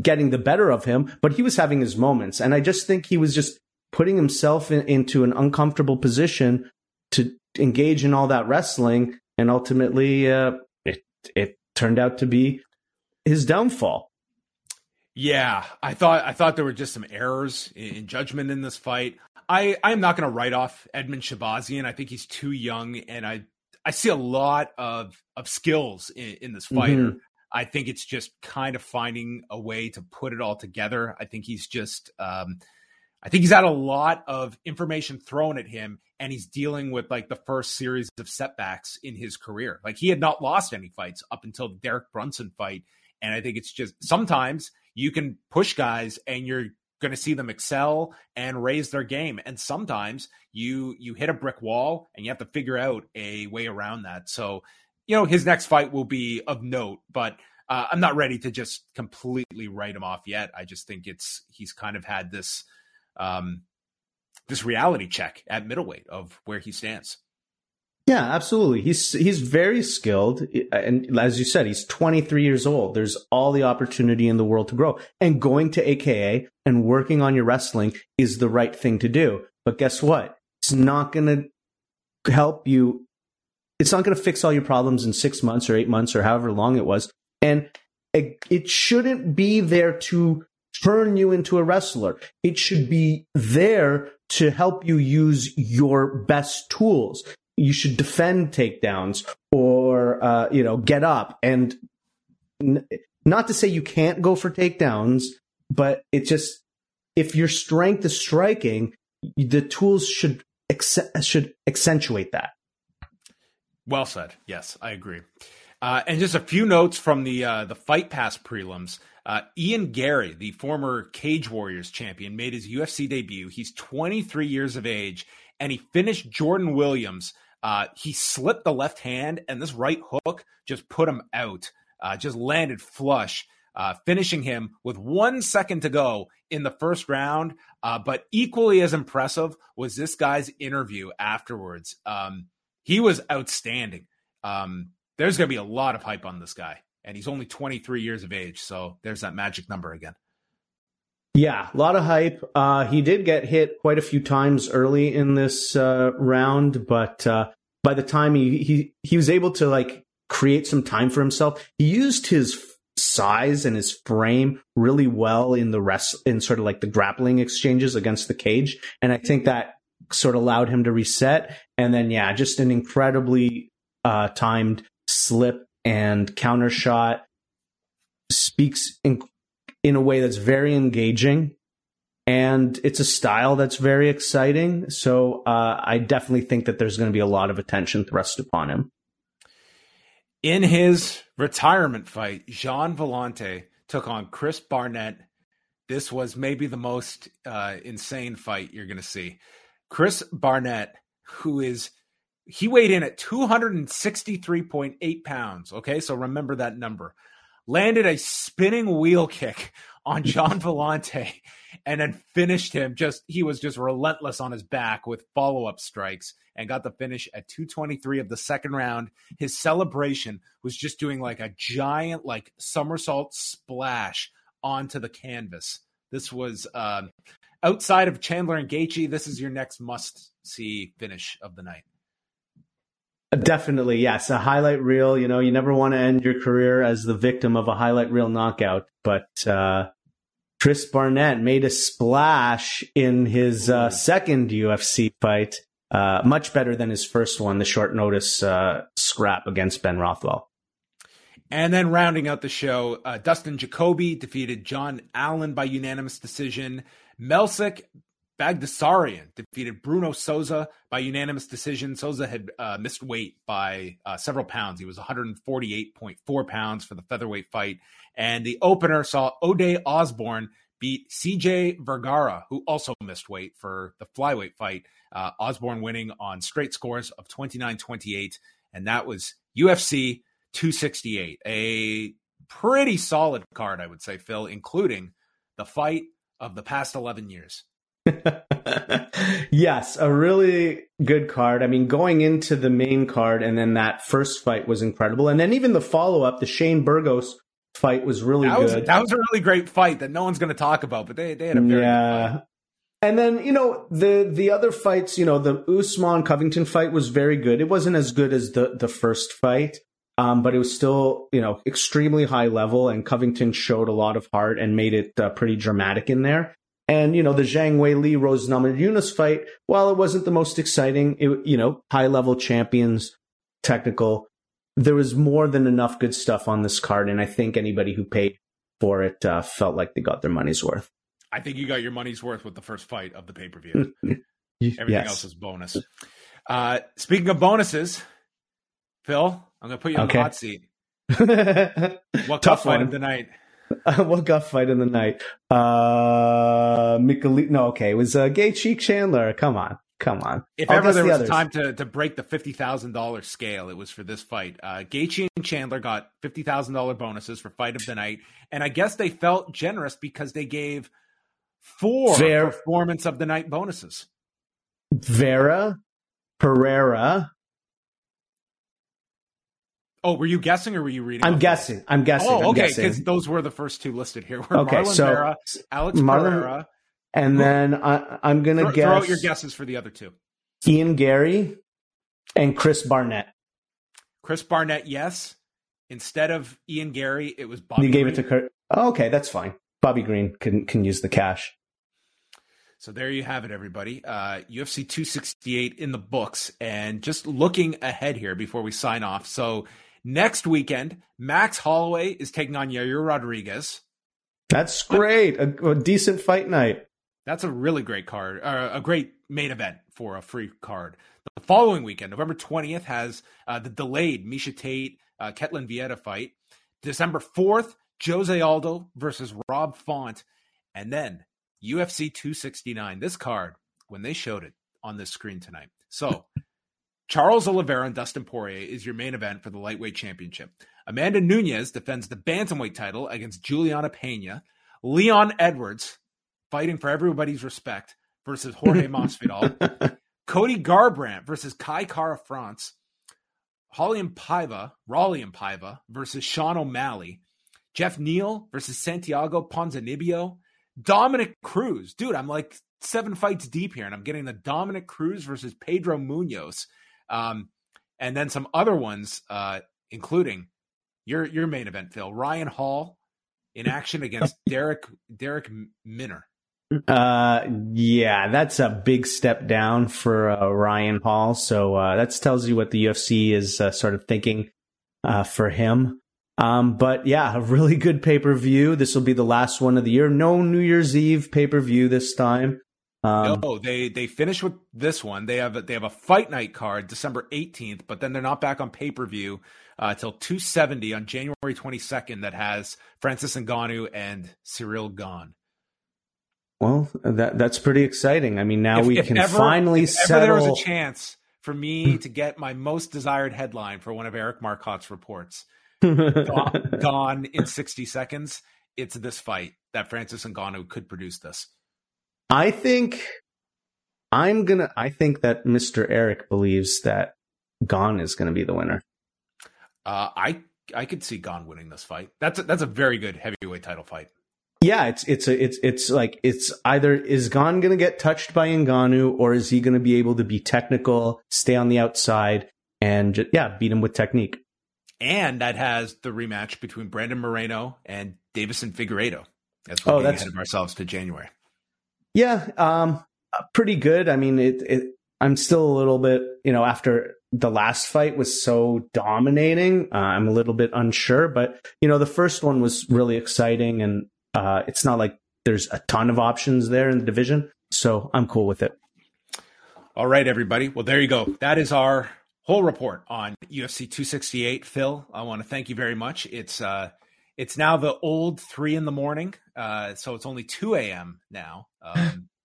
getting the better of him, but he was having his moments. And I just think he was just putting himself in, into an uncomfortable position to engage in all that wrestling. And ultimately, uh, it, it turned out to be his downfall. Yeah, I thought I thought there were just some errors in, judgment in this fight. I I'm not going to write off Edmen Shahbazyan. I think he's too young, and I I see a lot of of skills in, in this fighter. Mm-hmm. I think it's just kind of finding a way to put it all together. I think he's just um, I think he's had a lot of information thrown at him, and he's dealing with like the first series of setbacks in his career. Like he had not lost any fights up until the Derek Brunson fight, and I think it's just sometimes you can push guys and you're going to see them excel and raise their game. And sometimes you you hit a brick wall and you have to figure out a way around that. So you know his next fight will be of note but uh, i'm not ready to just completely write him off yet. I just think it's he's kind of had this um this reality check at middleweight of where he stands yeah, absolutely. He's he's very skilled, and as you said, he's 23 years old. There's all the opportunity in the world to grow, and going to AKA and working on your wrestling is the right thing to do. But guess what? It's not going to help you. It's not going to fix all your problems in six months or eight months or however long it was, and it, it shouldn't be there to turn you into a wrestler. It should be there to help you use your best tools you should defend takedowns or uh, you know get up. And n- not to say you can't go for takedowns but it just if your strength is striking the tools should ex- should accentuate that. Well said. Yes i agree. Uh, and just a few notes from the uh, the fight pass prelims. Uh, Ian Garry, the former Cage Warriors champion, made his UFC debut. He's 23 years of age, and he finished Jordan Williams uh, he slipped the left hand, and this right hook just put him out. Uh, just landed flush, uh, finishing him with one second to go in the first round. Uh, but equally as impressive was this guy's interview afterwards. Um, he was outstanding. Um, there's going to be a lot of hype on this guy, and he's only 23 years of age. So there's that magic number again. Yeah, a lot of hype. Uh, he did get hit quite a few times early in this uh, round, but uh, by the time he, he he was able to like create some time for himself, he used his size and his frame really well in the rest in sort of like the grappling exchanges against the cage, and I think that sort of allowed him to reset. And then yeah, just an incredibly uh, timed slip and counter shot speaks in in a way that's very engaging and it's a style that's very exciting. So uh, I definitely think that there's going to be a lot of attention thrust upon him. In his retirement fight, Gian Villante took on Chris Barnett. This was maybe the most uh, insane fight you're going to see. Chris Barnett, who is he weighed in at 263.8 pounds. Okay, so remember that number. Landed a spinning wheel kick on Gian Villante and then finished him just he was just relentless on his back with follow-up strikes and got the finish at 223 of the second round. His celebration was just doing like a giant like somersault splash onto the canvas. This was um, outside of Chandler and Gaethje. This is your next must-see finish of the night. Definitely, yes. A highlight reel. You know, you never want to end your career as the victim of a highlight reel knockout, but uh, Chris Barnett made a splash in his uh, second UFC fight, uh, much better than his first one, the short notice uh, scrap against Ben Rothwell. And then rounding out the show, uh, Dustin Jacoby defeated John Allen by unanimous decision. Melsik Baghdasaryan defeated Bruno Souza by unanimous decision. Souza had uh, missed weight by uh, several pounds. He was 148.4 pounds for the featherweight fight. And the opener saw Ode Osborne beat CJ Vergara, who also missed weight for the flyweight fight. Uh, Osborne winning on straight scores of 29 28. And that was UFC 268. A pretty solid card, I would say, Phil, including the fight of the past 11 years. yes, a really good card. I mean, going into the main card and then that first fight was incredible. And then even the follow up, the Shane Burgos fight was really that was, good. That was a really great fight that no one's going to talk about, but they, they had a very yeah. And then, you know, the the other fights, you know, the Usman Covington fight was very good. It wasn't as good as the the first fight, Um, but it was still, you know, extremely high level, and Covington showed a lot of heart and made it uh, pretty dramatic in there. And you know, the Zhang Wei Li Rose Namajunas fight, while it wasn't the most exciting, it, you know, high level champions, technical, there was more than enough good stuff on this card, and I think anybody who paid for it uh, felt like they got their money's worth. I think you got your money's worth with the first fight of the pay per view. Everything yes. else is bonus. Uh, speaking of bonuses, Phil, I'm going to put you on Okay. the hot seat. What Tough fight one. of the night? What got fight in the night? Uh, Mikali- no, okay, it was uh, Gaethje Chandler. Come on, come on. If I'll ever there the was others. a time to, to break the fifty thousand dollars scale, it was for this fight. Uh, Gaethje and Chandler got fifty thousand dollar bonuses for fight of the night, and I guess they felt generous because they gave four Fair. performance of the night bonuses. Vera Pereira. Oh, were you guessing or were you reading? I'm guessing. I'm guessing. Oh, okay, because those were the first two listed here. Were Okay, Marlon so Vera, Alex Marlon- Pereira. And then I, I'm gonna guess throw out your guesses for the other two. Ian Garry and Chris Barnett. Chris Barnett, yes. Instead of Ian Garry, it was Bobby. you gave it to Kurt. Oh, okay, that's fine. Bobby Green can can use the cash. So there you have it, everybody. Uh, UFC 268 in the books. And just looking ahead here before we sign off. So next weekend, Max Holloway is taking on Yair Rodriguez. That's great. A, a decent fight night. That's a really great card, uh, a great main event for a free card. The following weekend, November 20th, has uh, the delayed Miesha Tate, uh, Ketlen Vieira fight. December 4th, Jose Aldo versus Rob Font. And then UFC 269. This card, when they showed it on this screen tonight. So, Charles Oliveira and Dustin Poirier is your main event for the lightweight championship. Amanda Nunes defends the bantamweight title against Juliana Pena. Leon Edwards fighting for everybody's respect versus Jorge Masvidal. Cody Garbrandt versus Kai Kara France. Holly and Paiva, Raulian Paiva versus Sean O'Malley. Jeff Neal versus Santiago Ponzinibbio. Dominick Cruz. Dude, I'm like seven fights deep here, and I'm getting the Dominick Cruz versus Pedro Munhoz. Um, and then some other ones, uh, including your your main event, Phil. Ryan Hall in action against Derek Darrick Minner. Uh, yeah, that's a big step down for uh, Ryan Hall. So uh, that tells you what the UFC is uh, sort of thinking uh, for him. Um, but yeah, a really good pay per view. This will be the last one of the year. No New Year's Eve pay per view this time. Um, no, they they finish with this one. They have a, they have a fight night card December 18th, but then they're not back on pay per view uh, till 270 on January 22nd. That has Francis Ngannou and Ciryl Gane. Well, that that's pretty exciting. I mean, now If- we if can ever- finally if ever settle. there was a chance for me to get my most desired headline for one of Eric Marcotte's reports, gone, gone in 60 seconds. It's this fight that Francis Ngannou could produce this. I think I'm gonna. I think that Mr. Eric believes that Gane is going to be the winner. Uh, I I could see Gane winning this fight. That's a, that's a very good heavyweight title fight. Yeah, it's it's a it's it's like it's either is Gane going to get touched by Ngannou or is he going to be able to be technical, stay on the outside, and ju- yeah, beat him with technique. And that has the rematch between Brandon Moreno and Deiveson Figueiredo. As we're Oh, that's- ahead of ourselves to January. Yeah, um, uh, pretty good. I mean, it, it. I'm still a little bit, you know, after the last fight was so dominating, uh, I'm a little bit unsure. But you know, the first one was really exciting, and uh, it's not like there's a ton of options there in the division, so I'm cool with it. All right, everybody. Well, there you go. That is our whole report on UFC 268. Phil, I want to thank you very much. It's uh, it's now the old three in the morning, uh, so it's only two a.m. now. Um,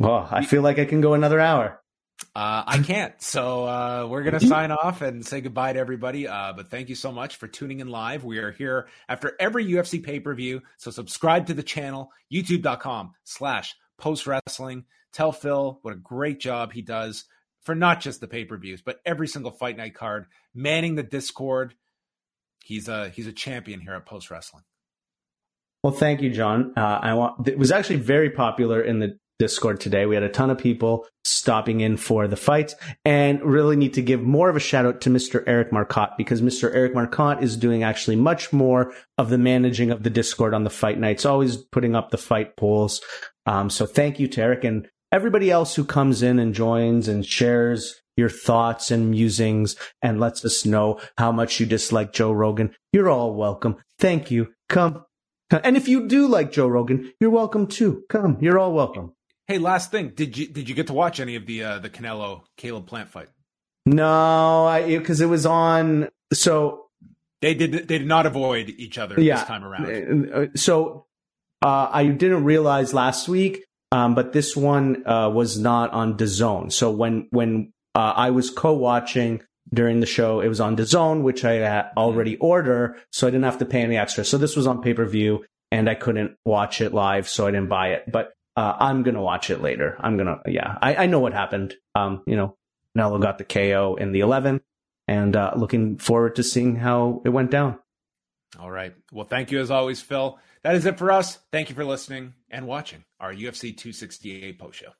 Well, I feel like I can go another hour. Uh, I can't. So uh, we're going to sign off and say goodbye to everybody. Uh, but thank you so much for tuning in live. We are here after every UFC pay per view. So subscribe to the channel, youtube.com slash post wrestling. Tell Phil what a great job he does for not just the pay per views, but every single fight night card, manning the Discord. He's a he's a champion here at Post Wrestling. Well, thank you, John. Uh, I want. It was actually very popular in the Discord today. We had a ton of people stopping in for the fights and really need to give more of a shout out to Mr. Eric Marcotte because Mr. Eric Marcotte is doing actually much more of the managing of the Discord on the fight nights, always putting up the fight polls. Um, so thank you to Eric and everybody else who comes in and joins and shares your thoughts and musings and lets us know how much you dislike Joe Rogan. You're all welcome. Thank you. Come. And if you do like Joe Rogan, you're welcome too. Come. You're all welcome. Hey, last thing. Did you did you get to watch any of the uh, the Canelo Caleb Plant fight? No, I because it was on. So they did they did not avoid each other yeah, this time around. Uh, so uh, I didn't realize last week, um, but this one uh, was not on DAZN. So when when uh, I was co-watching during the show. It was on DAZN, which I mm-hmm. already order, so I didn't have to pay any extra. So this was on pay per view, and I couldn't watch it live, so I didn't buy it. But uh, I'm gonna watch it later. I'm gonna, yeah, I, I know what happened. Um, you know, Nello got the KO in the 11, and uh, looking forward to seeing how it went down. All right. Well, thank you as always, Phil. That is it for us. Thank you for listening and watching our UFC 268 post show.